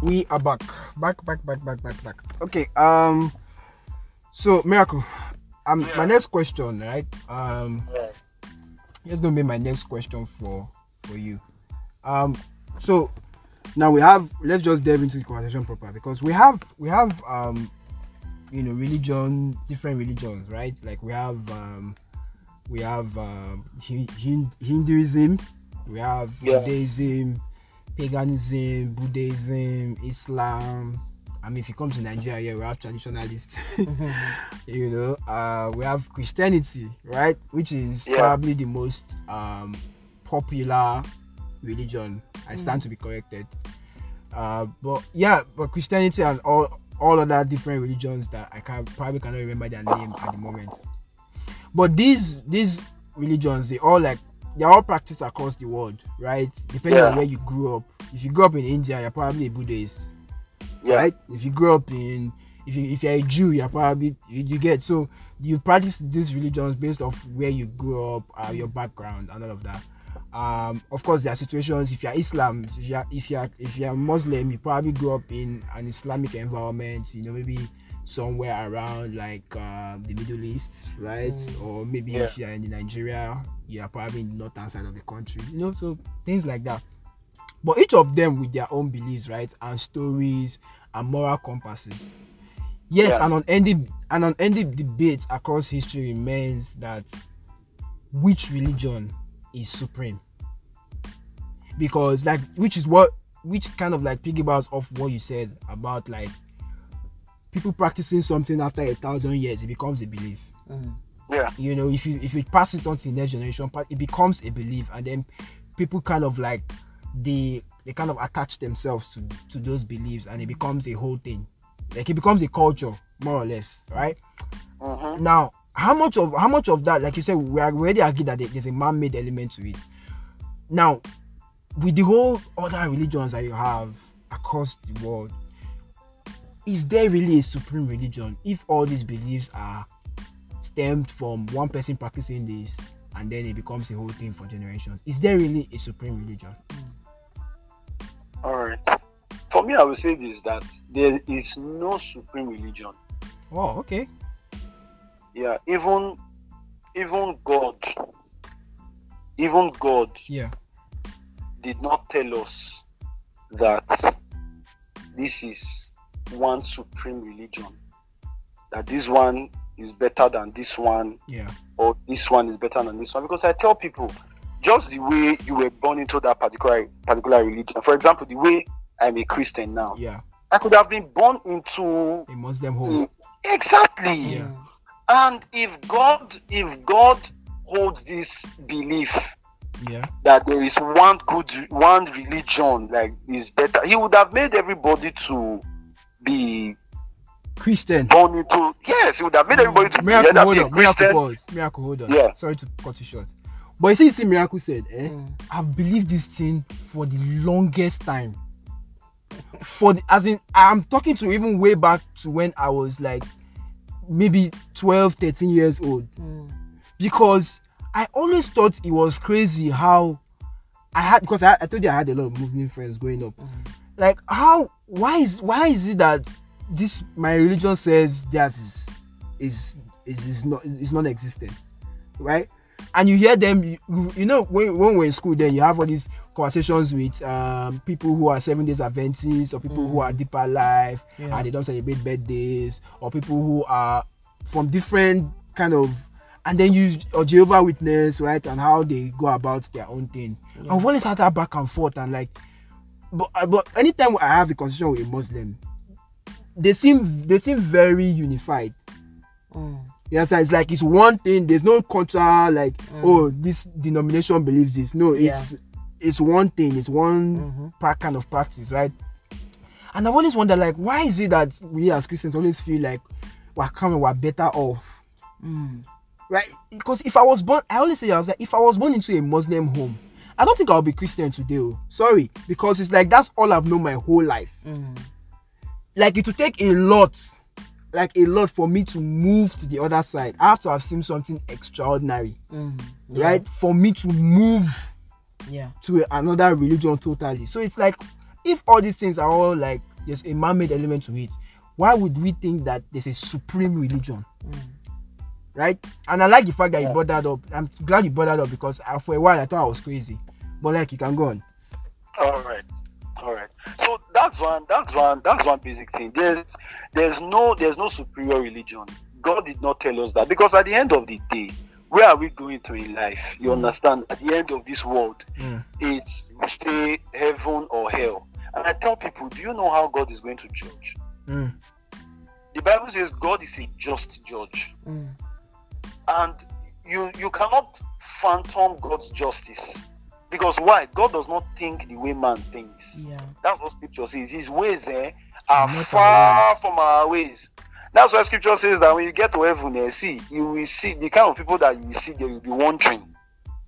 we are back. Back back back back back back. Okay um so miracle um my next question right? Um yeah. here's gonna be my next question for for you. Um so now we have let's just delve into the conversation proper because we have we have um you know religion different religions right like we have um we have um Hin- Hin- hinduism we have Yeah. judaism paganism, Buddhism, Islam. I mean, if you come to Nigeria, we have traditionalists. <laughs> you know, uh, we have Christianity, right? Which is Yeah. probably the most um, popular religion. I stand to be corrected. Uh, but yeah, but Christianity and all all other different religions that I can probably cannot remember their name at the moment. But these these religions, they all like they're all practiced across the world, right? Depending on where you grew up. If you grew up in India, you're probably a Buddhist, Yeah. right? If you grew up in if you if you're a Jew, you're probably you, you get so you practice these religions based off where you grew up, uh, your background, and all of that. Um, of course, there are situations. If you're Islam, if you're if you're if you're Muslim, you probably grew up in an Islamic environment. You know, maybe somewhere around like uh, the Middle East, right? Or maybe if you're in Nigeria, you're probably in the northern side of the country. You know, so things like that. But each of them with their own beliefs, right, and stories and moral compasses. Yet Yeah. an unending an unending debate across history remains that which religion is supreme. Because like which is what which kind of like piggybacks off what you said about like people practicing something after a thousand years, it becomes a belief Yeah. you know if you if you pass it on to the next generation it becomes a belief and then people kind of like they they kind of attach themselves to to those beliefs and it becomes a whole thing like it becomes a culture more or less right Mm-hmm. now how much of how much of that like you said we are already agreed that there's a man-made element to it now with the whole other religions that you have across the world is there really a supreme religion if all these beliefs are stemmed from one person practicing this and then it becomes a whole thing for generations is there really a supreme religion All right. For me, I would say this that there is no supreme religion. oh okay Yeah, even even God, even God yeah did not tell us that this is one supreme religion. That this one is better than this one, yeah or this one is better than this one. Because I tell people, just the way you were born into that particular particular religion. For example, the way I'm a Christian now, yeah I could have been born into a muslim home exactly. yeah And if God, if God holds this belief yeah that there is one good, one religion like is better, He would have made everybody to be christian born into. Yes, He would have made everybody to be miracle either hold be a on miracle Christian. pause miracle hold on Yeah. sorry to cut you short but you see you see miracle said eh i've believed this thing for the longest time for the as in i'm talking to even way back to when i was like maybe 12 13 years old. Because i always thought it was crazy how i had because i, I told you i had a lot of muslim friends growing up. Like how why is why is it that this my religion says theirs is is is, is not is non-existent right? And you hear them you, you know when, when we're in school then you have all these conversations with um, people who are seven days Adventists or people who are deeper life Yeah. and they don't celebrate birthdays or people who are from different kind of and then you or Jehovah Witness, right, and how they go about their own thing. I've always had that back and forth and like but uh, but anytime I have a conversation with a Muslim, they seem they seem very unified. Mm. Yes, it's like it's one thing. There's no contra like oh this denomination believes this. No, it's it's one thing. It's one mm-hmm. pra- kind of practice, right? And I've always wondered like why is it that we as Christians always feel like we're coming, we're better off, mm. right? Because if I was born, I always say I was like if I was born into a Muslim home, I don't think I'll be Christian today. oh. Sorry, because it's like that's all I've known my whole life mm. like it would take a lot like a lot for me to move to the other side i have to have seen something extraordinary mm. right for me to move Yeah. to another religion totally so it's like if all these things are all like there's a man-made element to it why would we think that there's a supreme religion right and i like the fact that you brought that up i'm glad you brought that up because for a while i thought i was crazy but like you can go on All right, all right. So that's one. That's one. That's one basic thing. There's, there's no, there's no superior religion. God did not tell us that because at the end of the day, where are we going to in life? You understand? At the end of this world, Mm. it's stay heaven or hell. And I tell people, do you know how God is going to judge? Mm. The Bible says God is a just judge, and you you cannot phantom God's justice because why? God does not think the way man thinks. Yeah. That's what scripture says. His ways eh, are far from our ways. That's why scripture says that when you get to heaven, eh, see, you will see the kind of people that you will see there, you'll be wondering.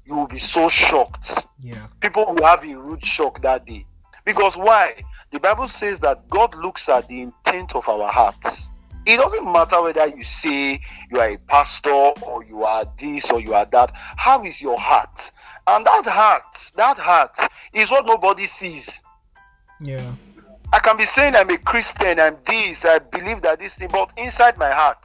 You will be so shocked. yeah People will have a rude shock that day. Because why? The Bible says that God looks at the intent of our hearts. It doesn't matter whether you say you are a pastor or you are this or you are that. How is your heart? And that heart, that heart is what nobody sees. yeah I can be saying I'm a Christian, I'm this, I believe that this thing, but inside my heart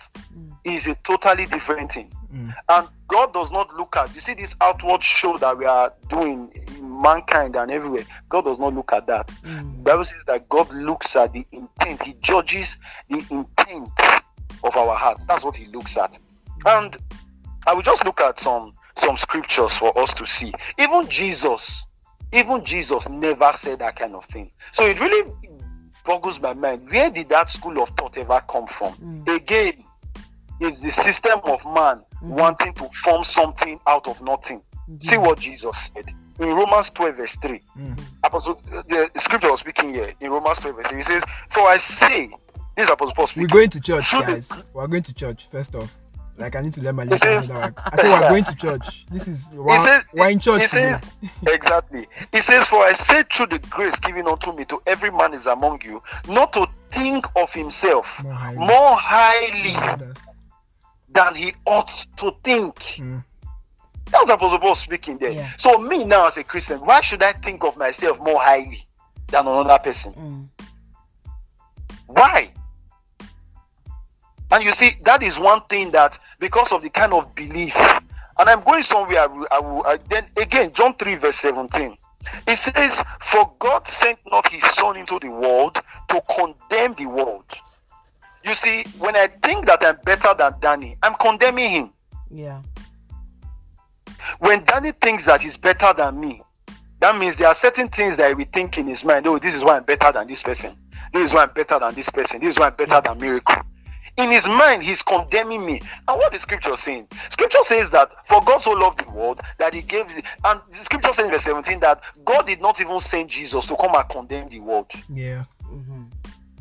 is a totally different thing. Mm. And God does not look at, you see, this outward show that we are doing in mankind and everywhere. God does not look at that. The Bible says that God looks at the intent, He judges the intent of our hearts. That's what He looks at. And I will just look at some some scriptures for us to see. Even Jesus, even Jesus never said that kind of thing. So it really boggles my mind. Where did that school of thought ever come from? Mm. Again, it's the system of man mm-hmm. wanting to form something out of nothing. Mm-hmm. See what Jesus said in Romans 12, verse 3. Mm-hmm. Apostle, the scripture was speaking here in Romans 12, verse 3. He says, For I say, this is Apostle Paul We're going to church, the- guys. We're going to church first off. Like I need to let my It listeners says- know. I say we're going to church. This is He we're, says- we're in church says, exactly. He says, For I say through the grace given unto me to every man is among you, not to think of himself More highly. more highly than he ought to think. Mm. That was Apostle Paul speaking there. Yeah. So me now as a Christian, why should I think of myself more highly than another person? Mm. Why? And you see, that is one thing that because of the kind of belief, and I'm going somewhere. I will, I will, I, then again, John 3, verse 17. It says, For God sent not his son into the world to condemn the world. You see, when I think that I'm better than Danny, I'm condemning him. Yeah. When Danny thinks that he's better than me, that means there are certain things that he will think in his mind. Oh, this is why I'm better than this person. This is why I'm better than this person. This is why I'm better than miracle. In his mind, he's condemning me. And what is scripture saying? Scripture says that for God so loved the world that he gave, and the scripture says in verse 17 that God did not even send Jesus to come and condemn the world. Yeah. Mm-hmm.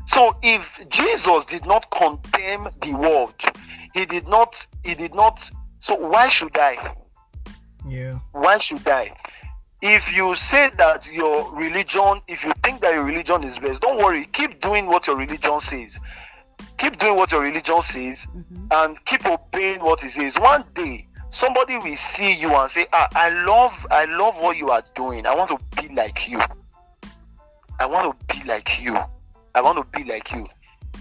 So if Jesus did not condemn the world, he did not, he did not, so why should I? Yeah. why should I? If you say that your religion, if you think that your religion is best, don't worry. Keep doing what your religion says. Keep doing what your religion says and keep obeying what it says. One day, somebody will see you and say, ah, I love, I love what you are doing. I want to be like you. I want to be like you. I want to be like you.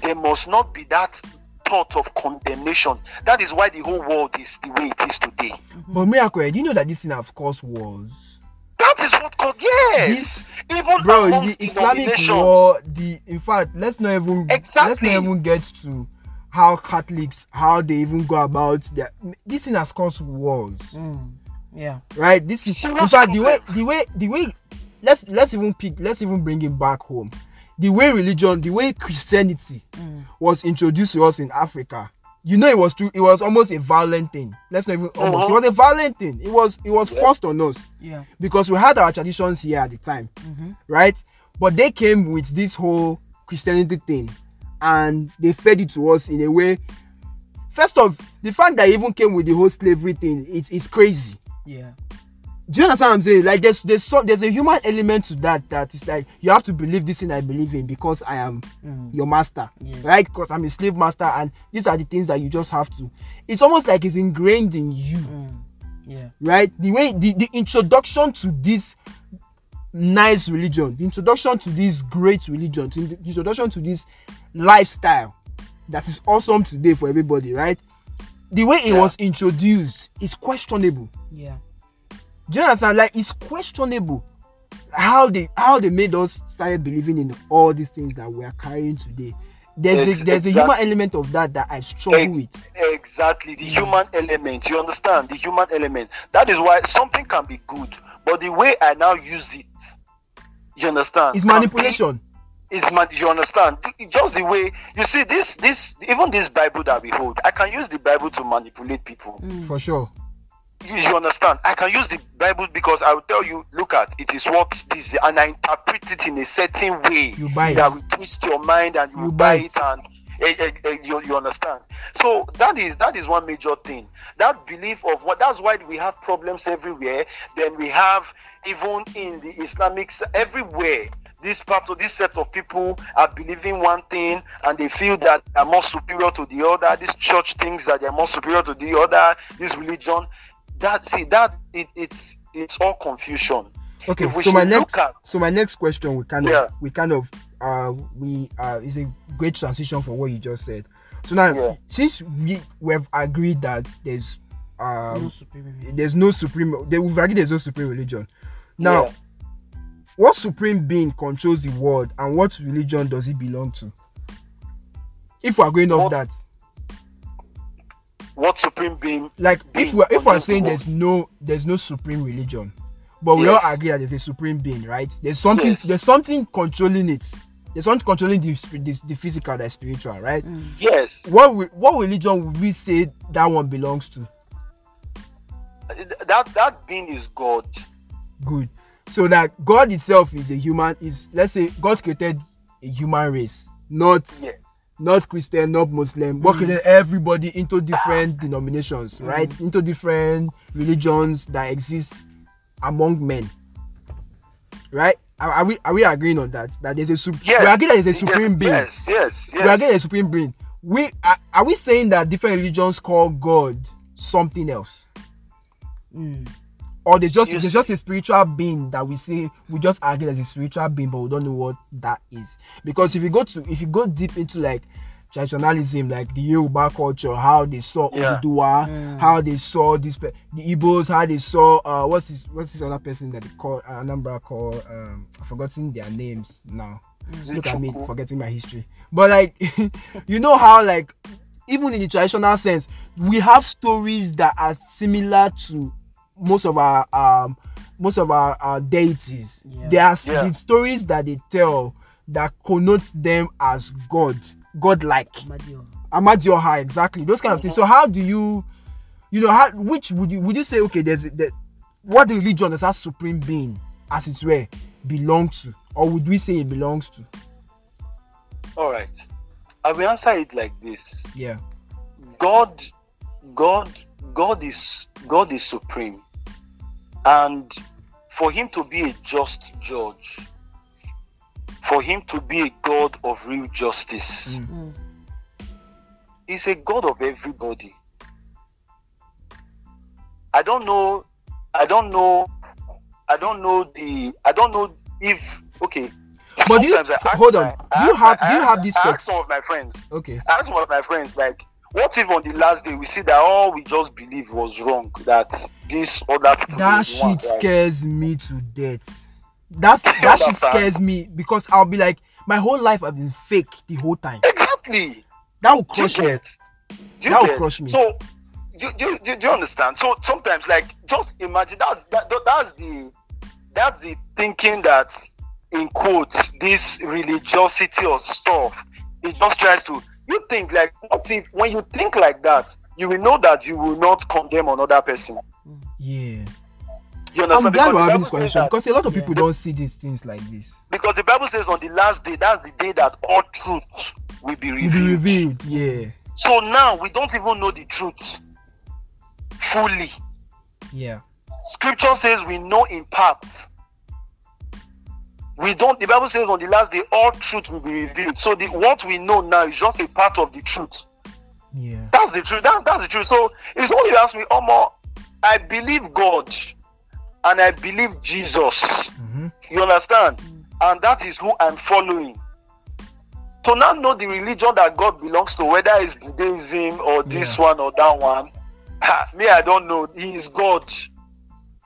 There must not be that thought of condemnation. That is why the whole world is the way it is today. But miracle, do you know that this thing have caused wars? That That is what God. Yes. This Even bro the islamic war the in fact let's not even let's Exactly. not even get to how catholics how they even go about their this thing has caused wars Mm. Yeah. right this is in fact the way the way the way let's let's even pick let's even bring it back home the way religion the way christianity was introduced to us in africa you know it was true it was almost a violent thing let's not even almost it Mhm. was a violent thing it was it was forced on us Yeah. because we had our traditions here at the time, right? But they came with this whole Christianity thing and they fed it to us in a way. First off, the fact that it even came with the whole slavery thing, it's, it's crazy. Yeah. Do you understand what I'm saying? Like there's there's some there's a human element to that that is like you have to believe this thing I believe in because I am mm. your master, Yeah. right? Because I'm a slave master and these are the things that you just have to. It's almost like it's ingrained in you mm. Yeah. right the way the, the introduction to this nice religion the introduction to this great religion the introduction to this lifestyle that is awesome today for everybody right the way it Yeah. was introduced is questionable Yeah. Do you understand like it's questionable how they how they made us started believing in all these things that we are carrying today there's Ex- a there's a human element of that that i struggle Ex- with Exactly, the human element. You understand? The human element. That is why something can be good, but the way I now use it, you understand? it's be- manipulation is man you understand just the way you see this this even this bible that we hold i can use the bible to manipulate people for sure you, understand i can use the bible because i will tell you look at it is what this and i interpret it in a certain way You buy that it. will twist your mind and you, You buy buy it. it and eh, eh, eh, you, you understand. So that is that is one major thing. That belief of what that's why we have problems everywhere. Then we have even in the islamic everywhere this part of this set of people are believing one thing and they feel that they're more superior to the other. This church thinks that they're more superior to the other. This religion that see that it, it's it's all confusion Okay, so my next at- so my next question we kind of Yeah. we kind of uh we uh is a great transition for what you just said. So now Yeah. since we we've agreed that there's um No supreme. there's no supreme they we've agreed there's no supreme religion. Now Yeah. what supreme being controls the world and what religion does it belong to? If we're going off What- that, what supreme being like if we're if we're saying there's no there's no supreme religion but we Yes. all agree that there's a supreme being right? There's something Yes. there's something controlling it. There's something controlling the, the, the physical the spiritual right? Mm. Yes. What we, what religion would we say that one belongs to? That that being is god. Good. So that god itself is a human is let's say god created a human race not Yeah. Not christian not muslim. God created everybody into different denominations right? Into different religions that exist among men right? Are, are we are we agreeing on that? That there's a sup- yes. we agree that there's a Yes, supreme being. yes yes we agree yes. there's a supreme being. We are, are we saying that different religions call god something else or there's just You there's just a spiritual being that we say we just argue there's a spiritual being but we don't know what that is. Because if you go to if you go deep into like traditionalism like the Yoruba culture how they saw Yeah. Oduduwa how they saw this pe- the Igbos how they saw uh what's this what's this other person that they call uh, Anambra call um I've forgotten their names now. Look at me forgetting my history. But like <laughs> you know how like even in the traditional sense we have stories that are similar to most of our um most of our, our deities. Yeah. there are Yeah. the stories that they tell that connotes them as god god-like. Madio. amadioha exactly. Those kind of things. So how do you you know how which would you would you say okay there's that what the religion does that supreme being as it were belong to? Or would we say it belongs to? All right. I will answer it like this. Yeah. God, God, God is God is supreme, and for Him to be a just judge, for Him to be a God of real justice, mm. Mm. He's a God of everybody. I don't know. I don't know. I don't know the. I don't know if okay. But do you- I hold on. my- Do you have- my- do you I have ask- this I spec- ask some of my friends. okay I asked one of my friends, like, what if on the last day we see that all we just believe was wrong? That this other people That shit ones, right? scares me to death. That's <laughs> that shit scares me because I'll be like, my whole life I've been fake the whole time. Exactly. That will crush me. get? Do you That will crush me. So, do, do, do, do you understand? So sometimes, like, just imagine that's that, that- that's the that's the thinking that in quotes this religiosity or stuff. It just tries to. You think like, what if when you think like that, you will know that you will not condemn another person. Yeah. You I'm glad Because we're having this Bible says conversation because a lot of Yeah. people don't see these things like this. because the Bible says on the last day, that's the day that all truth will be Will be revealed. Yeah. So now we don't even know the truth fully. Yeah. Scripture says we know in part. We don't. The Bible says on the last day all truth will be revealed. So the what we know now is just a part of the truth. Yeah. That's the truth. That, that's the truth. So it's only you ask me, Omo, I believe God and I believe Jesus. Mhm. You understand? And that is who I'm following. To now know the religion that God belongs to, whether it's Buddhism or this Yeah. one or that one, <laughs> me, I don't know. He is God.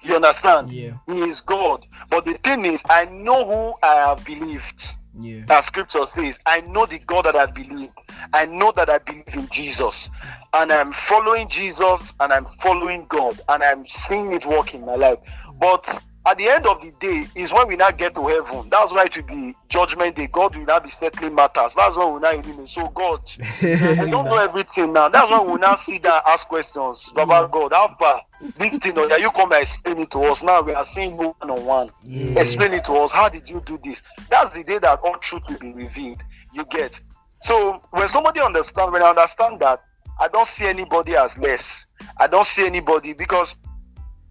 You understand? Yeah. He is God. But the thing is, I know who I have believed Yeah. as scripture says, I know the God that I believed. I know that I believe in Jesus. And I'm following Jesus and I'm following God and I'm seeing it work in my life. But at the end of the day, is when we now get to heaven. That's why it will be judgment day. God will now be settling matters. That's why we now know. So God, <laughs> we don't know everything now. That's why we now see that ask questions. Baba mm. God, how far this thing or you come and explain it to us. Now we are seeing you one on one. Explain it to us. How did you do this? That's the day that all truth will be revealed. You get. So when somebody understand, when I understand that, I don't see anybody as less. I don't see anybody because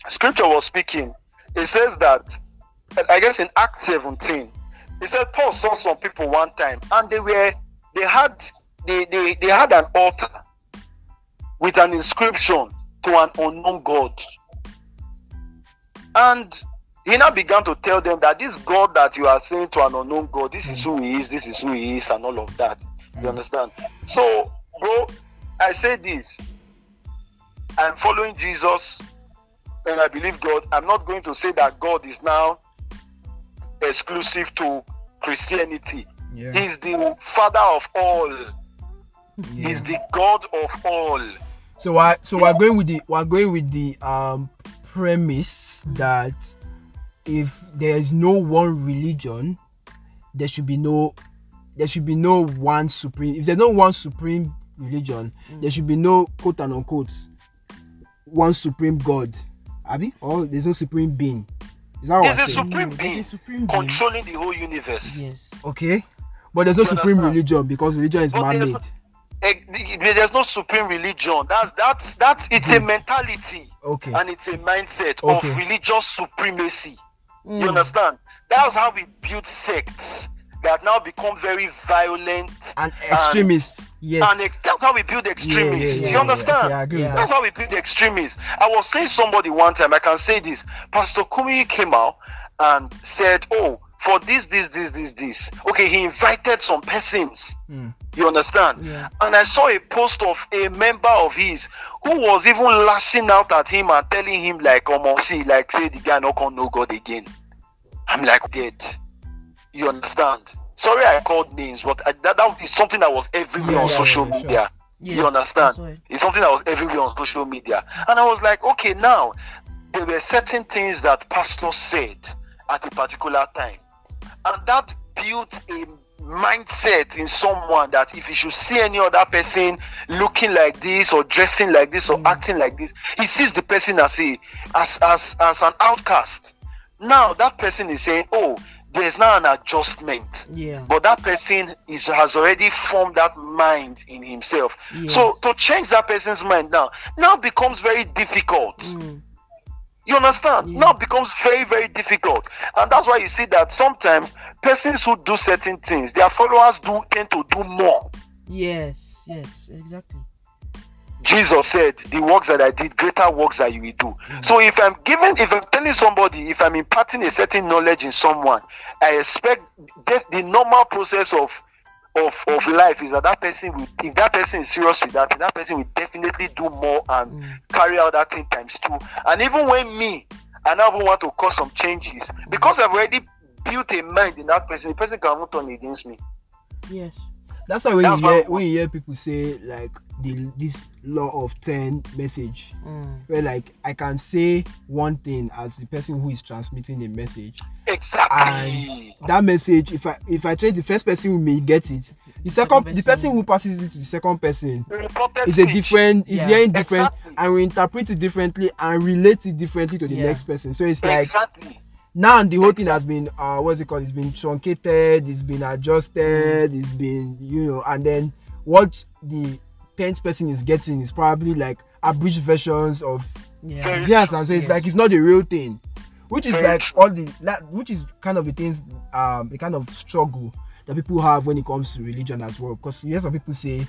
scripture was speaking. It says that I guess in Acts 17, he said Paul saw some people one time and they were they had they, they, they had an altar with an inscription to an unknown God. And he now began to tell them that this God that you are saying to an unknown God, this is who he is, this is who he is, and all of that. You mm. understand? So, bro, I say this. I'm following Jesus and I believe God. I'm not going to say that God is now exclusive to Christianity. Yeah. He's the father of all. yeah. He's the God of all. So I so we're going with the we're going with the um premise that if there is no one religion, there should be no there should be no one supreme. If there's no one supreme religion, there should be no quote and unquote one supreme God. Abi? Or there's no supreme being. Is that what There's I'm a saying? supreme There's a being supreme being. controlling the whole universe. Yes. Okay. But there's no You supreme understand? religion because religion is man there's made. Eh, There's no supreme religion. That's that's that's it's a mentality Okay. and it's a mindset Okay. of religious supremacy. Mm. You understand? That's how we build sects that now become very violent And extremists. Yes. And ex- that's how we build extremists. Yeah, yeah, you understand? Yeah. that. That's how we build extremists. I was saying somebody one time, I can say this. Pastor Kumi came out and said, Oh, for this, this, this, this, this. Okay, he invited some persons. Mm. You understand? Yeah. And I saw a post of a member of his who was even lashing out at him and telling him, like, oh, see, like, say the guy not gonna know God again. I'm like, dead. You understand? Sorry, I called names, but I, that, that is something that was everywhere Yeah, on yeah, social yeah, sure. media. Yes, you understand? It's something that was everywhere on social media. And I was like, okay, now there were certain things that pastor said at a particular time. And that built a mindset in someone that if he should see any other person looking like this or dressing like this or mm. acting like this, he sees the person as a as as as an outcast. Now that person is saying, Oh, there's now an adjustment Yeah. but that person is has already formed that mind in himself Yeah. so to change that person's mind now now becomes very difficult Mm. you understand Yeah. now becomes very very difficult and that's why you see that sometimes persons who do certain things their followers do tend to do more Yes. Yes. Exactly. Jesus said the works that i did greater works that you will do so if i'm giving if i'm telling somebody if i'm imparting a certain knowledge in someone i expect the, the normal process of of of life is that that person will if that person is serious with that that person will definitely do more and Mm. carry out that thing times two and even when me and i even want to cause some changes because i've already built a mind in that person the person can even turn against me Yes. That's why when That's you hear when you hear people say like the this law of ten message, Mm. where like I can say one thing as the person who is transmitting the message, exactly that message if I if I change the first person who may get it, the second the person- person who passes it to the second person is a different is Yeah. hearing different Exactly. and we interpret it differently and relate it differently to the Yeah. next person. So it's like exactly now the whole thing has been uh what's it called it's been truncated it's been adjusted it's been you know and then what the 10th person is getting is probably like abridged versions of Yeah. Very yes and so it's Yes. like it's not the real thing which is like all the like, which is kind of the things um the kind of struggle that people have when it comes to religion as well because you hear some people say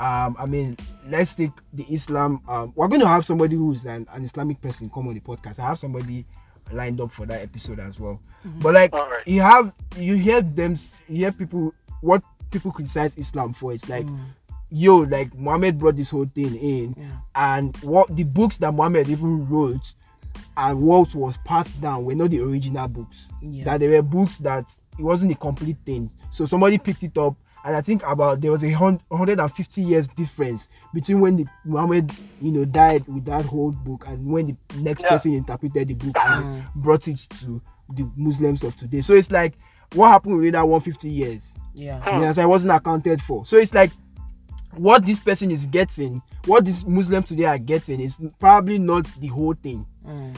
um i mean let's take the islam um we're going to have somebody who's an, an islamic person come on the podcast i have somebody lined up for that episode as well but like Alright. you have you hear them you hear people what people criticize islam for it's like yo like muhammad brought this whole thing in Yeah. and what the books that muhammad even wrote and what was passed down were not the original books Yeah. that they were books that it wasn't a complete thing so somebody picked it up and i think about there was a 150 years difference between when the muhammad you know died with that whole book and when the next Yeah. person interpreted the book and brought it to the muslims of today so it's like what happened with that 150 years Yeah. Yes, I wasn't accounted for. So it's like what this person is getting, what these Muslims today are getting is probably not the whole thing. Mm.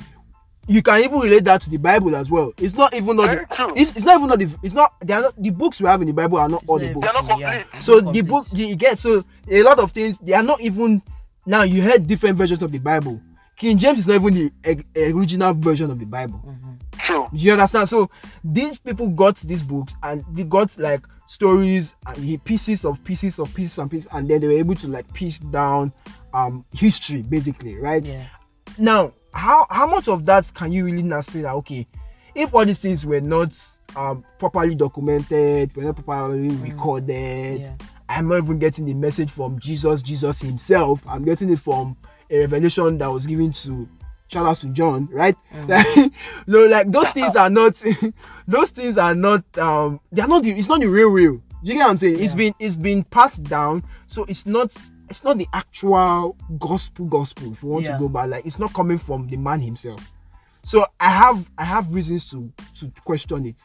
You can even relate that to the Bible as well. It's not even not Very the, true. it's, it's not even not the it's not they are not the books we have in the Bible are not all the It's books. Not yeah. complete. So Not the complete. book you get so a lot of things they are not even now you heard different versions of the Bible. King James is not even the original version of the Bible. True. Do you understand? So these people got these books and they got like stories and he- pieces of pieces of pieces and pieces, and then they were able to like piece down um history basically, right? Yeah. Now, how how much of that can you really now say that okay, if all these things were not um properly documented, were not properly recorded, Yeah. I'm not even getting the message from Jesus, Jesus himself. I'm getting it from a revelation that was given to shout out to John, right? Like, <laughs> no, like those things are not <laughs> those things are not um they are not the, it's not the real real. Do you get what I'm saying? It's been it's been passed down, so it's not it's not the actual gospel gospel if you want Yeah. to go by like it's not coming from the man himself. So I have I have reasons to to question it.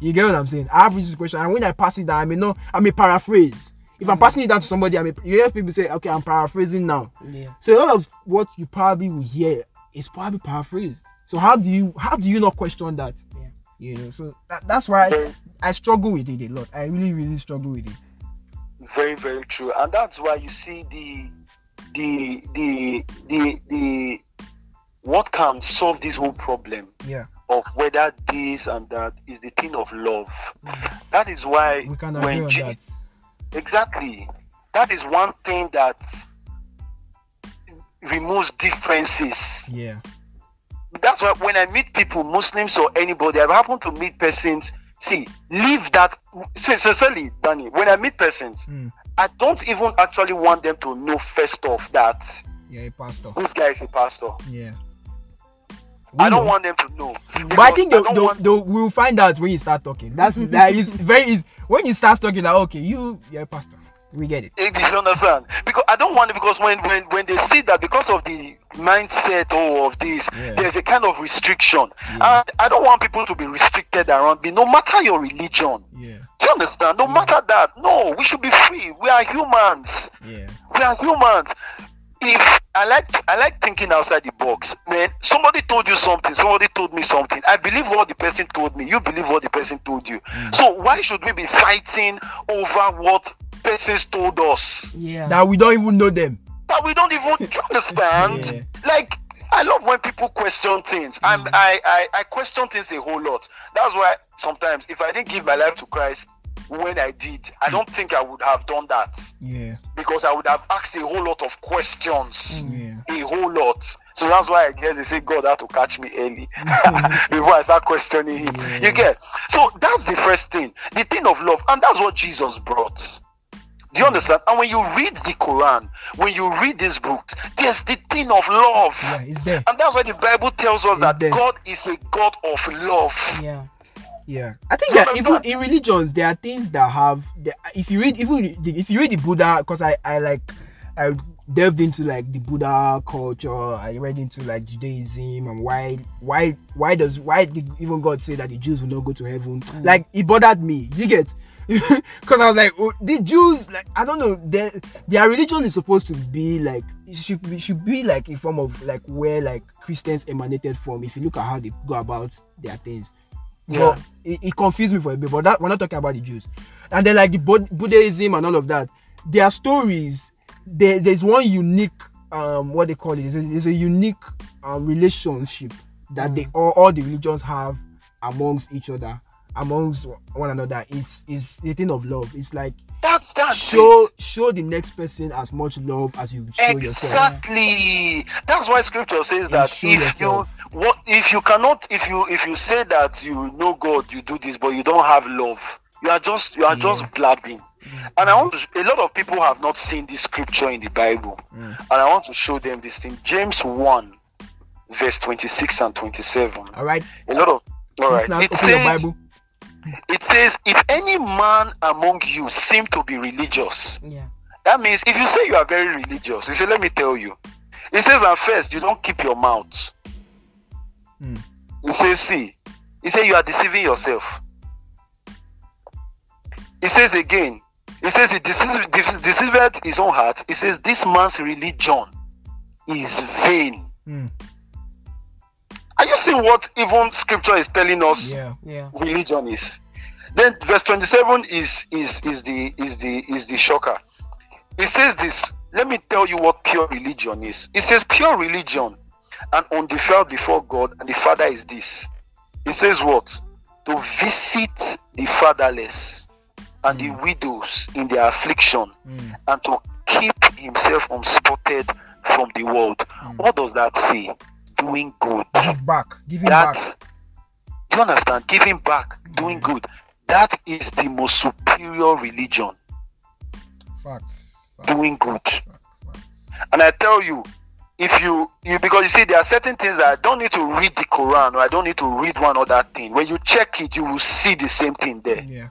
You get what I'm saying? I have reasons to question, and when I pass it down, I may not I may paraphrase. If I'm passing it down to somebody, I may you hear people say, okay, I'm paraphrasing now. Yeah. So a lot of what you probably will hear is probably paraphrased. So how do you how do you not question that? Yeah. You know, so that, that's why I, I struggle with it a lot. I really, really struggle with it. very very true and that's why you see the the the the the what can solve this whole problem Yeah. of whether this and that is the thing of love mm. that is why We can agree when on Je- that. Exactly that is one thing that removes differences Yeah. that's why when I meet people, Muslims or anybody, I've happened to meet persons. See, leave that. sin- Sincerely, Danny, when I meet persons, Mm. I don't even actually want them to know first off that Yeah, a pastor. this guy is a pastor. Yeah. I don't know. want them to know. But I think they, they, they, we'll find out when you start talking. That's <laughs> that is very easy. When you start talking, like okay, you you're a pastor. We get it. Do you understand? Because I don't want it because when when when they see that because of the mindset oh, of this, Yeah. there's a kind of restriction, Yeah. and I don't want people to be restricted around me, no matter your religion. Yeah. Do you understand? No matter that, no, we should be free. We are humans. Yeah. We are humans. If I like, I like thinking outside the box, man. Somebody told you something. Somebody told me something. I believe what the person told me. You believe what the person told you. Hmm. So why should we be fighting over what persons told us Yeah. That we don't even know them. that we don't even do <laughs> you understand? Like. I love when people question things. I'm, hmm. I, I, I question things a whole lot. That's why sometimes if I didn't give my life to Christ when I did. I hmm. don't think I would have done that Yeah. because I would have asked a whole lot of questions. Hmm. Yeah. A whole lot. So that's why I guess they say God had to catch me early hmm. <laughs> before I start questioning him. Yeah. You get so that's the first thing, the thing of love, and that's what Jesus brought. Do you understand? And when you read the Quran, when you read these books, there's the thing of love. Yeah, it's there. And that's why the Bible tells us It's that there. God is a God of love. Yeah. Yeah, I think that even in religions there are things that have. The, if you read even if you read the Buddha, because I I like I delved into like the Buddha culture. I read into like Judaism and why why why does why did even God say that the Jews will not go to heaven? Mm. Like it bothered me. You get. <laughs> Because I was like, oh, the Jews, like I don't know, their their religion is supposed to be like it should be should be like a form of like where like Christians emanated from. If you look at how they go about their things, Yeah. but it, it confused me for a bit. But that we're not talking about the Jews, and then like the Bud- Buddhism and all of that. Their stories, there, there's one unique, um, what they call it. There's a, a unique um, relationship that they all, all the religions have amongst each other, amongst one another. Is is the thing of love. It's like That's that's show it. show the next person as much love as you show yourself. Exactly. That's why scripture says that if yourself. you what if you cannot if you if you say that you know God, you do this, but you don't have love, you are just you are just blabbing. And I want to, a lot of people have not seen this scripture in the Bible, Mm. and I want to show them this thing. James one, verse twenty six and twenty seven. All right, A lot of all right. It says, Bible. it says, if any man among you seem to be religious, Yeah. that means if you say you are very religious, you say, let me tell you. It says, at first, you don't keep your mouth. Hmm. It says, see. It says you are deceiving yourself. He says again, He says he deceives, deceived his own heart. He says this man's religion is vain. Hmm. Are you seeing what even scripture is telling us? Yeah. Yeah. religion is. Then verse 27 is is is the is the is the shocker. It says this. Let me tell you what pure religion is. It says pure religion and undefiled before God and the Father is this. He says what? To visit the fatherless and the mm. widows in their affliction Mm. and to keep himself unspotted from the world. Mm. What does that say? Doing good Give back. Giving back. do you understand giving back doing mm. good that is the most superior religion Facts. Facts. doing good and i tell you if you you because you see there are certain things that i don't need to read the quran or i don't need to read one other thing when you check it you will see the same thing there Yeah.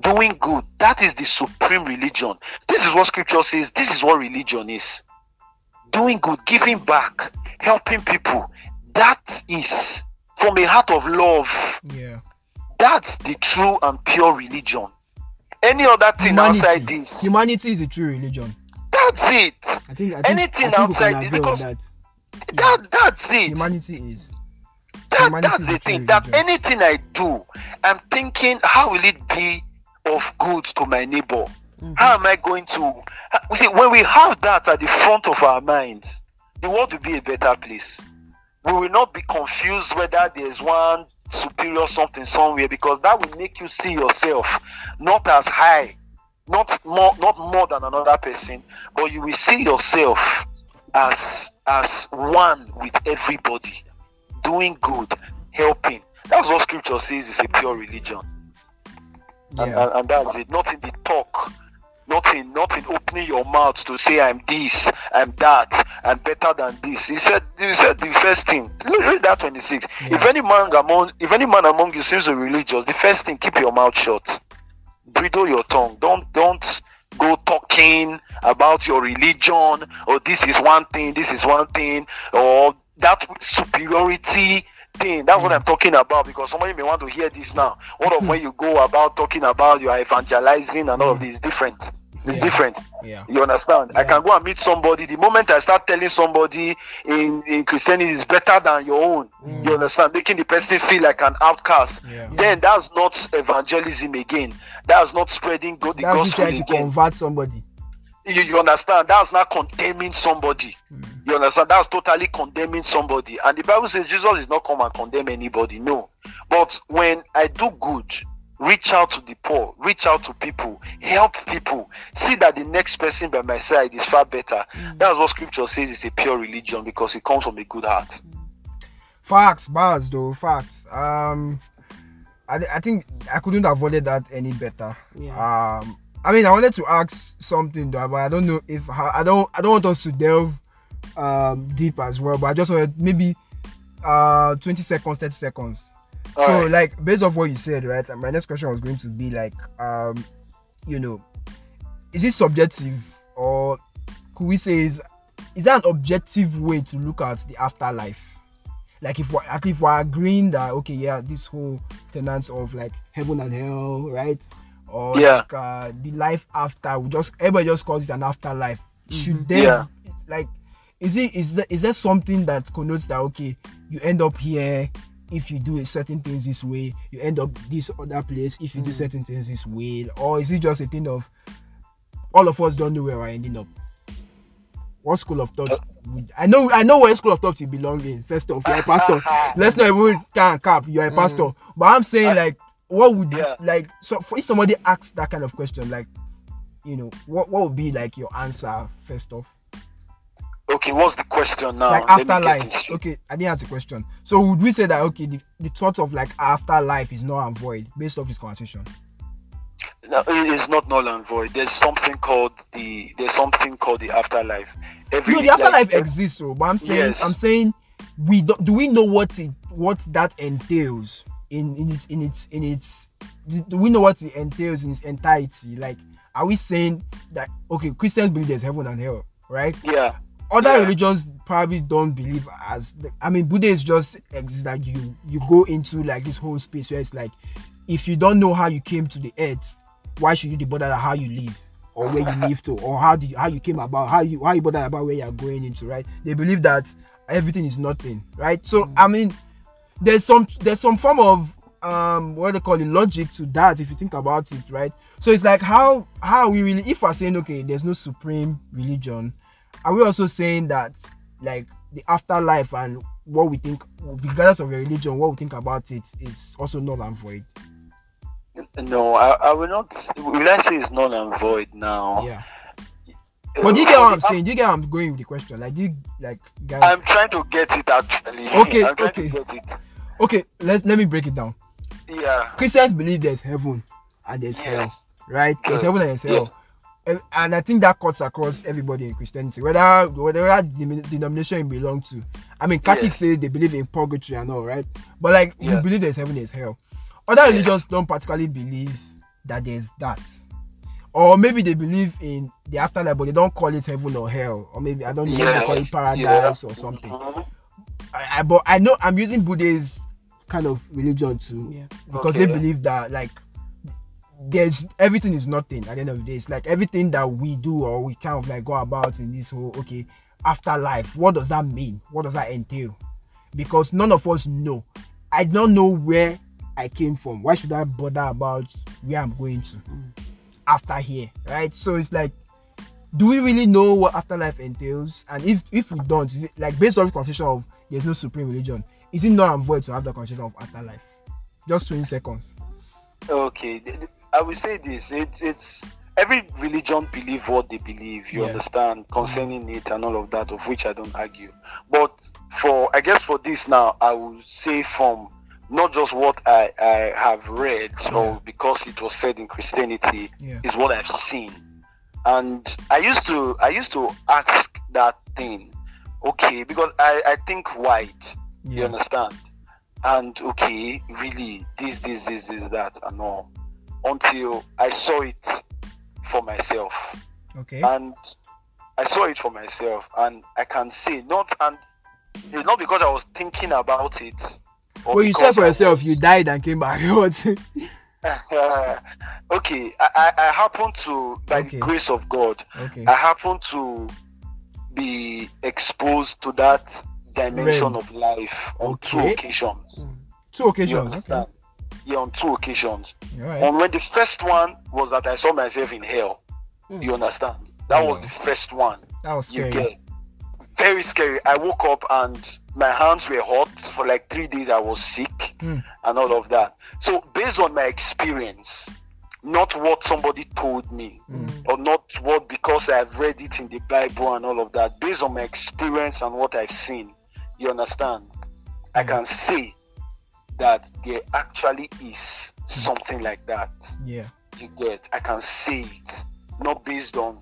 doing good that is the supreme religion this is what scripture says this is what religion is doing good giving back helping people that is from a heart of love Yeah. that's the true and pure religion any other thing outside Humanity. this Humanity is a true religion. That's it I think. I think Anything outside it, because that. that that's it Humanity is. that, humanity that's is the thing that religion. anything i do i'm thinking how will it be of good to my neighbor mm-hmm. how am i going to we see when we have that at the front of our minds the world will be a better place we will not be confused whether there's one superior something somewhere because that will make you see yourself not as high not more not more than another person but you will see yourself as as one with everybody doing good helping. That's what scripture says is a pure religion. And, Yeah. and, and that's it. Not in the talk not in not in opening your mouth to say i'm this i'm that i'm better than this. He said he said the first thing read that 26 if any man among if any man among you seems religious the first thing keep your mouth shut bridle your tongue. Don't don't go talking about your religion. Or this is one thing this is one thing. Or that superiority thing. That's what mm. i'm talking about because somebody may want to hear this now. What of mm. when you go about talking about you are evangelizing and all of mm. this different it's Yeah. different. Yeah. you understand? I can go and meet somebody. The moment i start telling somebody in in christianity is better than your own. Mm. You understand? Making the person feel like an outcast. Yeah. then that's not evangelism again. That's not spreading God, the That's you gospel trying to convert somebody. you, you understand? That's not condemning somebody. Mm. You understand? That's totally condemning somebody. And the bible says jesus is not come and condemn anybody no. But when i do good reach out to the poor, reach out to people, help people, see that the next person by my side is far better. That's what scripture says is a pure religion because it comes from a good heart. Facts, bars though, facts. Um, I, I think I couldn't have worded that any better. Yeah. Um, I mean, I wanted to ask something though, but I don't know if I don't I don't want us to delve um deep as well. But I just wanted maybe uh 20 seconds, 30 seconds. So Alright. like based off what you said, right? My next question was going to be like, um, you know, is it subjective or could we say is is that an objective way to look at the afterlife? Like if we're if we're agreeing that okay, yeah, this whole tenets of like heaven and hell, right? Or Yeah. like uh the life after we just everybody just calls it an afterlife. Should there Yeah. like is it is there, is there something that connotes that okay, you end up here if you do certain things this way, you end up this other place if you do mm. certain things this way, or is it just a thing of all of us don't know where we're ending up? What school of thought? Uh. would- I know, I know where school of thought you belong in. First off, you're a pastor. <laughs> Let's not even can cap. You're a mm. pastor, but I'm saying uh, like, what would Yeah. like so for if somebody asks that kind of question, like, you know, what what would be like your answer first off? Okay, what's the question now? like Let me get afterlife. Okay, I didn't ask the question. So would we say that okay, the, the thought of like afterlife is null and void based off this conversation? No, it is not null and void. There's something called the there's something called the afterlife. Every no, the afterlife like, exists, though. But I'm saying, Yes. I'm saying, we do, do we know what it what that entails in in its in its in its do we know what it entails in its entirety? Like, are we saying that okay, Christians believe there's heaven and hell, right? Yeah, Other Yeah. religions probably don't believe as the, I mean, Buddhists just exist like you you go into like this whole space where it's like if you don't know how you came to the earth, why should you be bothered how you live or where you live to or how did you, how you came about how you how you bothered about where you're going into right? They believe that everything is nothing, right? So I mean, there's some there's some form of um what they call it logic to that if you think about it, right? So it's like how how we really if we're saying okay, there's no supreme religion, are we also saying that like the afterlife and what we think regardless of your religion what we think about it is also null and void no, I, I will not. Will I say it's null and void now? yeah but do you get what i'm saying do you get what i'm going with the question like you like guys I'm trying to get it actually. Okay, okay. to get it. okay let's let me break it down Yeah. christians believe there's heaven and there's hell Yes. right there's heaven and there's hell Yes. and, and i think that cuts across everybody in christianity whether whatever dem- denomination you belong to i mean catholics Yes. say they believe in purgatory and all right but like you believe there's heaven there's hell other Yes. religions don't particularly believe that there's that or maybe they believe in the afterlife but they don't call it heaven or hell or maybe i don't know maybe they call it paradise Yeah. or something Mhm. I, I but I know I'm using Buddhist kind of religion too Yeah. because they believe that like there's everything is nothing at the end of the day. It's like everything that we do or we kind of like go about in this whole okay afterlife. What does that mean? What does that entail? Because none of us know. I don't know where I came from. Why should I bother about where I'm going to after here? Right? So it's like do we really know what afterlife entails? And if if we don't, it like based on the conversation of there's no supreme religion, is it not and void to have the conversation of afterlife? Just 20 seconds. Okay, I will say this. It's it's every religion believe what they believe. You Yeah. understand mm-hmm. concerning it and all of that, of which I don't argue. But for I guess for this now, I will say from not just what I I have read or because it was said in Christianity Yeah. is what I've seen. And I used to I used to ask that thing, okay, because I I think wide. You understand? And okay, really, this, this, this, this, that, and all. Until I saw it for myself. Okay. And I saw it for myself. And I can say, not, and it's not because I was thinking about it. or Well, you said for I yourself was- you died and came back. <laughs> What? <laughs> okay, I, I, I happen to, by Okay. the grace of God, okay. I happen to be exposed to that dimension of life on two Okay. occasions. Two You occasions. understand? Yeah, on two occasions. Okay. All right. On when the first one was that I saw myself in hell. Mm. You understand? That was the first one. That was You scary. get. very scary. I woke up and my hands were hot for like three days. I was sick Hmm. and all of that. So based on my experience, not what somebody told me, or not what because I've read it in the Bible and all of that. Based on my experience and what I've seen, you understand? I can say that there actually is something like that. Yeah. you get i can say it. Not based on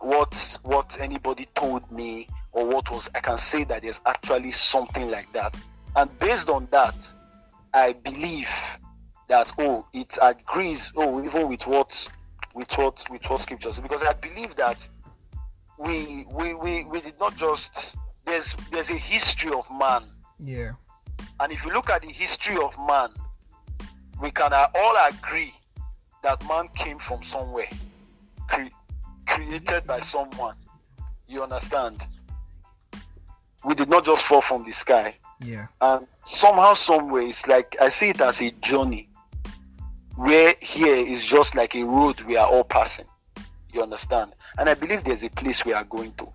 what what anybody told me or what was i can say that there's actually something like that. And based on that i believe that oh it agrees oh even with what with what with what scriptures because i believe that we we we, we did not just there's there's a history of man. Yeah. And if you look at the history of man, we can all agree that man came from somewhere, cre- created by someone. You understand? We did not just fall from the sky. Yeah. And somehow, somewhere, it's like I see it as a journey where here is just like a road we are all passing. You understand? And I believe there's a place we are going to.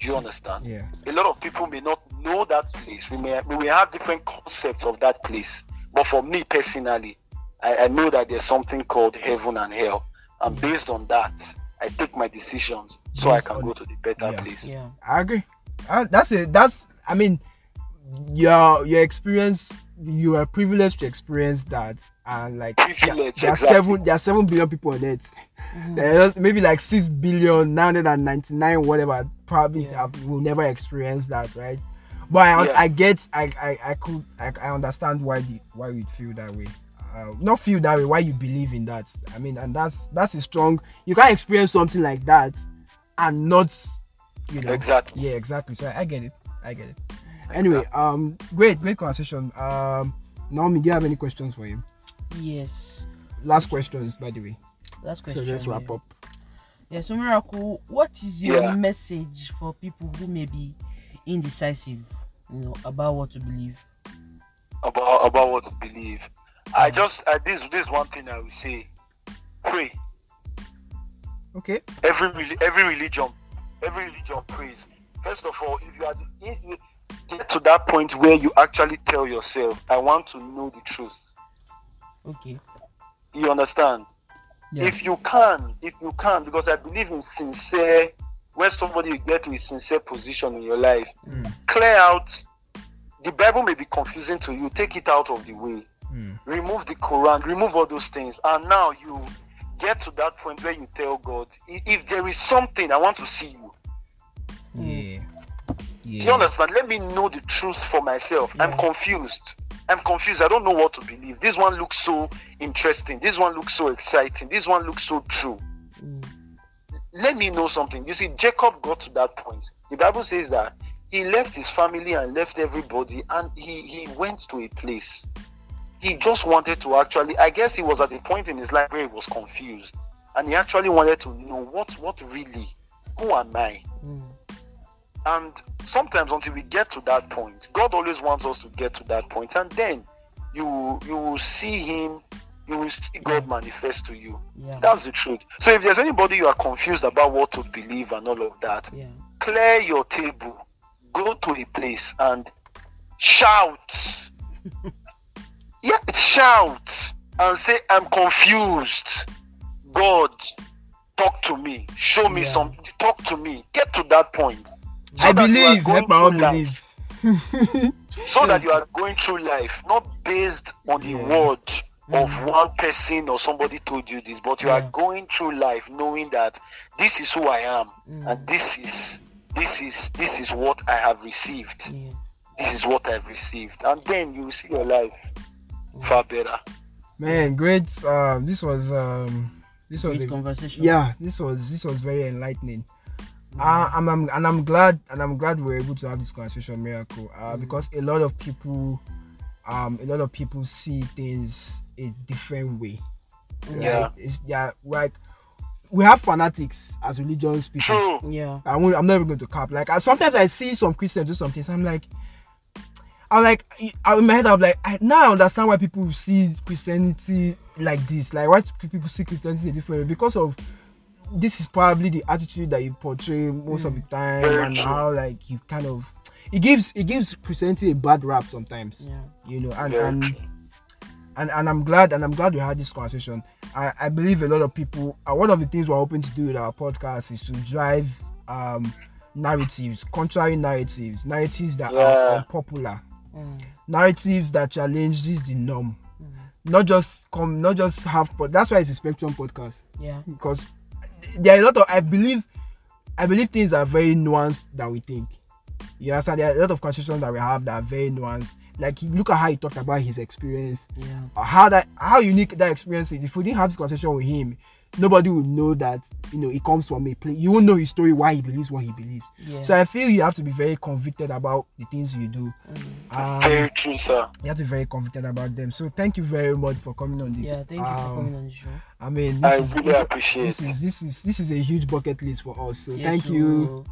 Do you understand? Yeah. a lot of people may not know that place. We may we may have different concepts of that place. But for me personally, I, I know that there's something called heaven and hell. And based on that, I take my decisions so I can go it. to the better Yeah. place. Yeah. I agree. Uh, that's it. That's I mean, your your experience. You are privileged to experience that, and like there, Privilege, there are exactly. seven. There are seven billion people on Earth. There are maybe like six billion nine hundred and ninety nine, whatever. Probably Yeah. have- will never experience that, right? But I, Yeah. I get, I, I, I could, I, I understand why the why we feel that way. Uh, not feel that way. Why you believe in that? I mean, and that's that's a strong. You can't experience something like that, and not, you know, Exactly. yeah, exactly. So I, I get it. I get it. Anyway, um, great, great conversation. Um, Naomi, do you have any questions for him? Yes. Last questions, by the way. Last question. So let's wrap yeah. up. Yeah, so Miracle, what is your Yeah. message for people who may be indecisive, you know, about what to believe? About about what to believe. I just uh, this this one thing I will say. Pray. Okay. every every religion every religion prays first of all if you are if you get to that point where you actually tell yourself i want to know the truth Okay. you understand Yeah. if you can if you can because i believe in sincere when somebody you get to a sincere position in your life Mm. clear out the bible may be confusing to you take it out of the way Mm. remove the quran remove all those things and now you get to that point where you tell god if there is something i want to see you Yeah. Do you understand? Let me know the truth for myself. I'm confused. I'm confused. I don't know what to believe. This one looks so interesting. This one looks so exciting. This one looks so true. Mm. Let me know something. You see, Jacob got to that point. The Bible says that he left his family and left everybody and he, he went to a place. He just wanted to actually, I guess he was at a point in his life where he was confused. And he actually wanted to know what what really, who am I? Mm. And sometimes until we get to that point, God always wants us to get to that point, and then you you will see Him, you will see God manifest to you. Yeah. That's the truth. So if there's anybody you are confused about what to believe and all of that, Yeah. clear your table, go to a place and shout. <laughs> yeah, shout and say, I'm confused. God, talk to me. Show me Yeah. something. Talk to me. Get to that point. So I that you are believe. Let my own believe. <laughs> So that you are going through life, not based on the Yeah. Word of one person or somebody told you this, but you are going through life knowing that this is who I am Mm. and this is this is this is what I have received. Yeah. This is what I've received. And then you will see your life far better. Man, great. Um, this was um, this was Great a, conversation. yeah, this was this was very enlightening. Uh, I'm, I'm and I'm glad and I'm glad we are able to have this conversation, miracle. Uh, because a lot of people, um, a lot of people see things a different way. Yeah. Right? It's, yeah, like we have fanatics as religious people. True. Yeah. I won't, I'm never going to cap. Like I, sometimes I see some Christians do some things. I'm like, I'm like, I, in my head I'm like, I now I understand why people see Christianity like this. Like why people see Christianity in a different way because of this is probably the attitude that you portray most of the mm. time, Very and true. how like you kind of it gives it gives Christianity a bad rap sometimes. Yeah. You know, and and, true. And and I'm glad and I'm glad we had this conversation. I, I believe a lot of people. Uh, one of the things we're hoping to do with our podcast is to drive um narratives, contrary narratives, narratives that are Yeah. unpopular, Mm. narratives that challenge this the norm. Not just come, not just have, but that's why it's a spectrum podcast Yeah. because there are a lot of I believe I believe things are very nuanced than we think. You understand? There are a lot of conversations that we have that are very nuanced. Like look at how he talked about his experience, Yeah. uh, how that how unique that experience is. If we didn't have this conversation with him, nobody would know that you know he comes from a place. You won't know his story, why he believes what he believes. Yeah. So I feel you have to be very convicted about the things you do. Um, Very true, sir. you have to be very convicted about them. So thank you very much for coming on the. Yeah. Thank you for um, coming on the show. I mean, I is, really this, appreciate this is this is this is a huge bucket list for us. So Yes, thank you,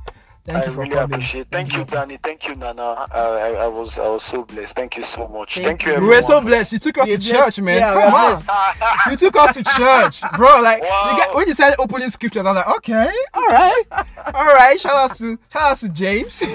thank I you for really coming. appreciate. Thank you, Danny. Thank you, Nana. Uh, I, I was I was so blessed. Thank you so much. Thank Thank, you. you. We were so blessed. You took us We're to blessed. church, man. Yeah, Come on. <laughs> <laughs> you took us to church, bro. Like Wow. you get, when you said opening scriptures, I'm like, okay, all right, all right. Shout out to shout out to James. <laughs>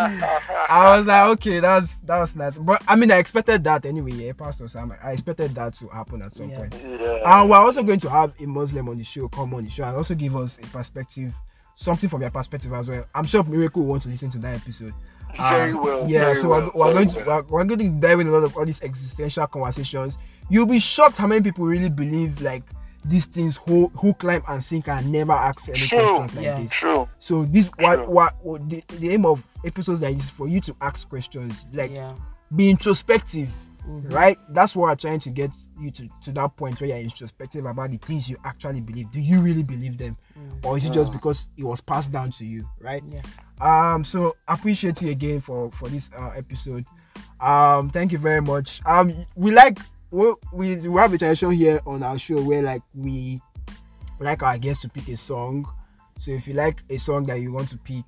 I was like, okay, that's that was nice. But I mean, I expected that anyway, yeah, Pastor Sam. I expected that to happen at some Yeah. point. yeah. And we're also going to have a Muslim on the show come on the show and also give us a perspective, something from your perspective as well. I'm sure Miracle will want to listen to that episode. Very Um, well, Yeah, very so well, we're, we're very going to well. we're, we're going to dive in a lot of all these existential conversations. You'll be shocked how many people really believe like these things who who climb and sink and never ask any True. questions like Yeah. this. True. So this what what, what the, the aim of episodes like this is for you to ask questions, like Yeah. be introspective, Mhm. right? That's what we're trying to get you to, to that point where you're introspective about the things you actually believe. Do you really believe them? Or is it just because it was passed down to you, right? Yeah. Um, so appreciate you again for for this uh, episode. Um, thank you very much. Um, we like we we, we have a tradition here on our show where like we like our guests to pick a song. So if you like a song that you want to pick,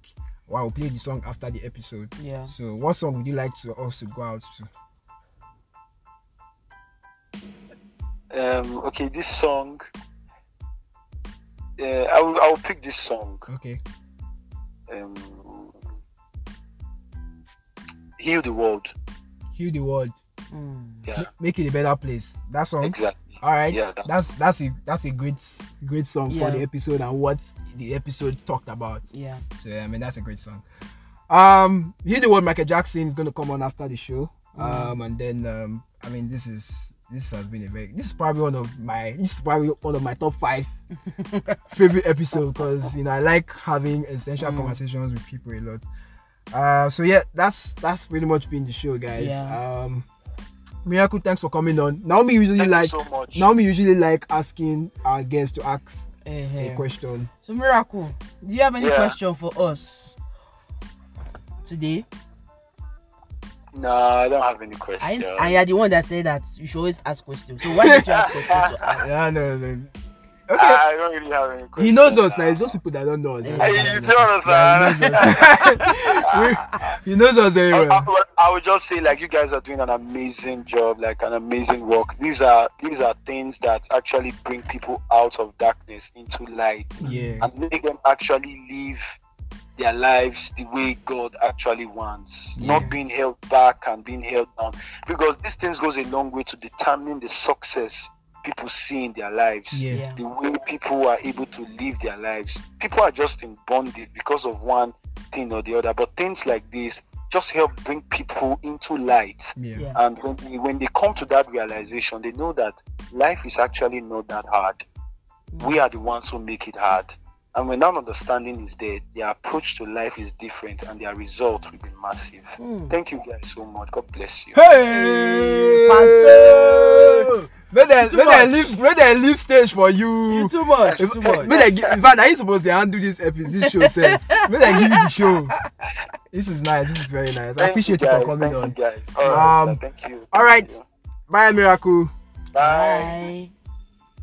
well, we'll play the song after the episode. Yeah. So what song would you like to us to go out to? Um. Okay. This song. Uh, I will. I will pick this song. Okay. Um. Heal the world. Heal the world. Mm. Yeah. Make it a better place. That song. Exactly. All right. Yeah, that- that's that's a that's a great great song Yeah. for the episode and what the episode talked about. Yeah. So I mean that's a great song. Um, Heal the World Michael Jackson is gonna come on after the show. Um, and then um, I mean this is this has been a very this is probably one of my this is probably one of my top five <laughs> favorite episodes because you know I like having essential conversations with people a lot. Uh, so yeah, that's that's pretty much been the show, guys. Yeah. Um, Miracle, thanks for coming on. Naomi usually Thank like you so much. Naomi usually like asking our guests to ask Eh, a question. So miracle, do you have any Yeah. question for us today? No, I don't have any I, questions. and you're the one that said that you should always ask questions. So why did you have questions to ask? <laughs> Yeah, no, no. Okay. I don't really have any questions. He knows us now. It's just people that don't know us. Yeah, Hey, you don't he understand. knows us. <laughs> We- he knows us very I, well. I, I would just say like you guys are doing an amazing job, like an amazing work. These are these are things that actually bring people out of darkness into light Yeah. and make them actually live their lives the way God actually wants, Yeah. not being held back and being held down. Because these things goes a long way to determining the success people see in their lives. Yeah. Yeah. The way people are able to live their lives. People are just in bondage because of one thing or the other. But things like this just help bring people into light. Yeah. Yeah. And when they, when they come to that realization, they know that life is actually not that hard. We are the ones who make it hard. And when that understanding is there, their approach to life is different and their result will be massive. Hmm. Thank you guys so much. God bless you. Hey, Pastor! May they, Too may they leave, may they leave stage for you. You too much. If- Too much. May they give, in fact, are you supposed to handle this episode, this show, sef? May they give you the show. This is nice. This is very nice. I appreciate you, guys. for coming Thank on. You guys. All right, Um, sir. Thank you. All right. You. Bye, Miracle. Bye.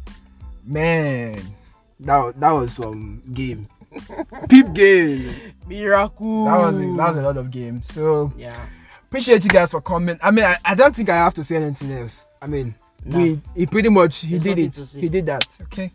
Bye. Man, that was, that was some game. Peep game. Miracle. That was a, that was a lot of games. So Yeah. appreciate you guys for coming. I mean, I, I don't think I have to say anything else. I mean, No. we he pretty much he There's did it. He did that. Okay.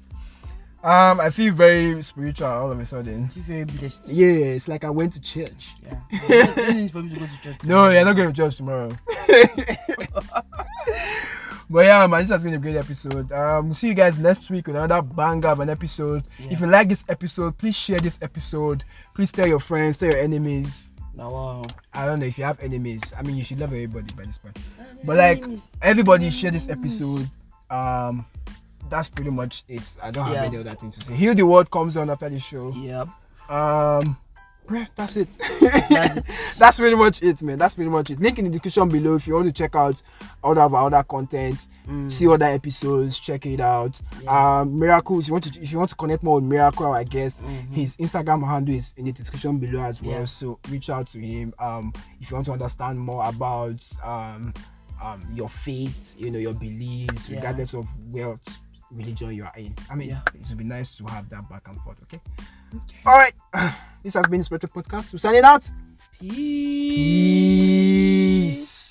Um, I feel very spiritual all of a sudden. Feel very blessed. Yeah, it's like I went to church. Yeah. No, no for me to go to church. <laughs> No, you're not going to church tomorrow. <laughs> <laughs> but yeah, man, this has been a great episode. Um, we'll see you guys next week with another banger of an episode. If you like this episode, please share this episode. Please tell your friends, tell your enemies. Now, wow. I don't know if you have enemies. I mean, you should love everybody by this point. But like, everybody share this episode. Um, that's pretty much it. I don't have Yeah. any other thing to say. Heal the world comes on after the show. Yep. Um, bruh, that's it. <laughs> That's it. that's pretty much it, man. That's pretty much it. Link in the description below if you want to check out all of our other content, Mm. see other episodes, check it out. Um, Miracles. If you want to, if you want to connect more with Miracle, I guess his Instagram handle is in the description below as well. Mm-hmm. Yeah. So reach out to him. Um, if you want to understand more about um, um, your faith, you know, your beliefs, Yeah. regardless of what religion you are in. I mean, Yeah. it would be nice to have that back and forth. Okay. All right. <sighs> This has been Spectrum Podcast. We signing out. Peace. Peace.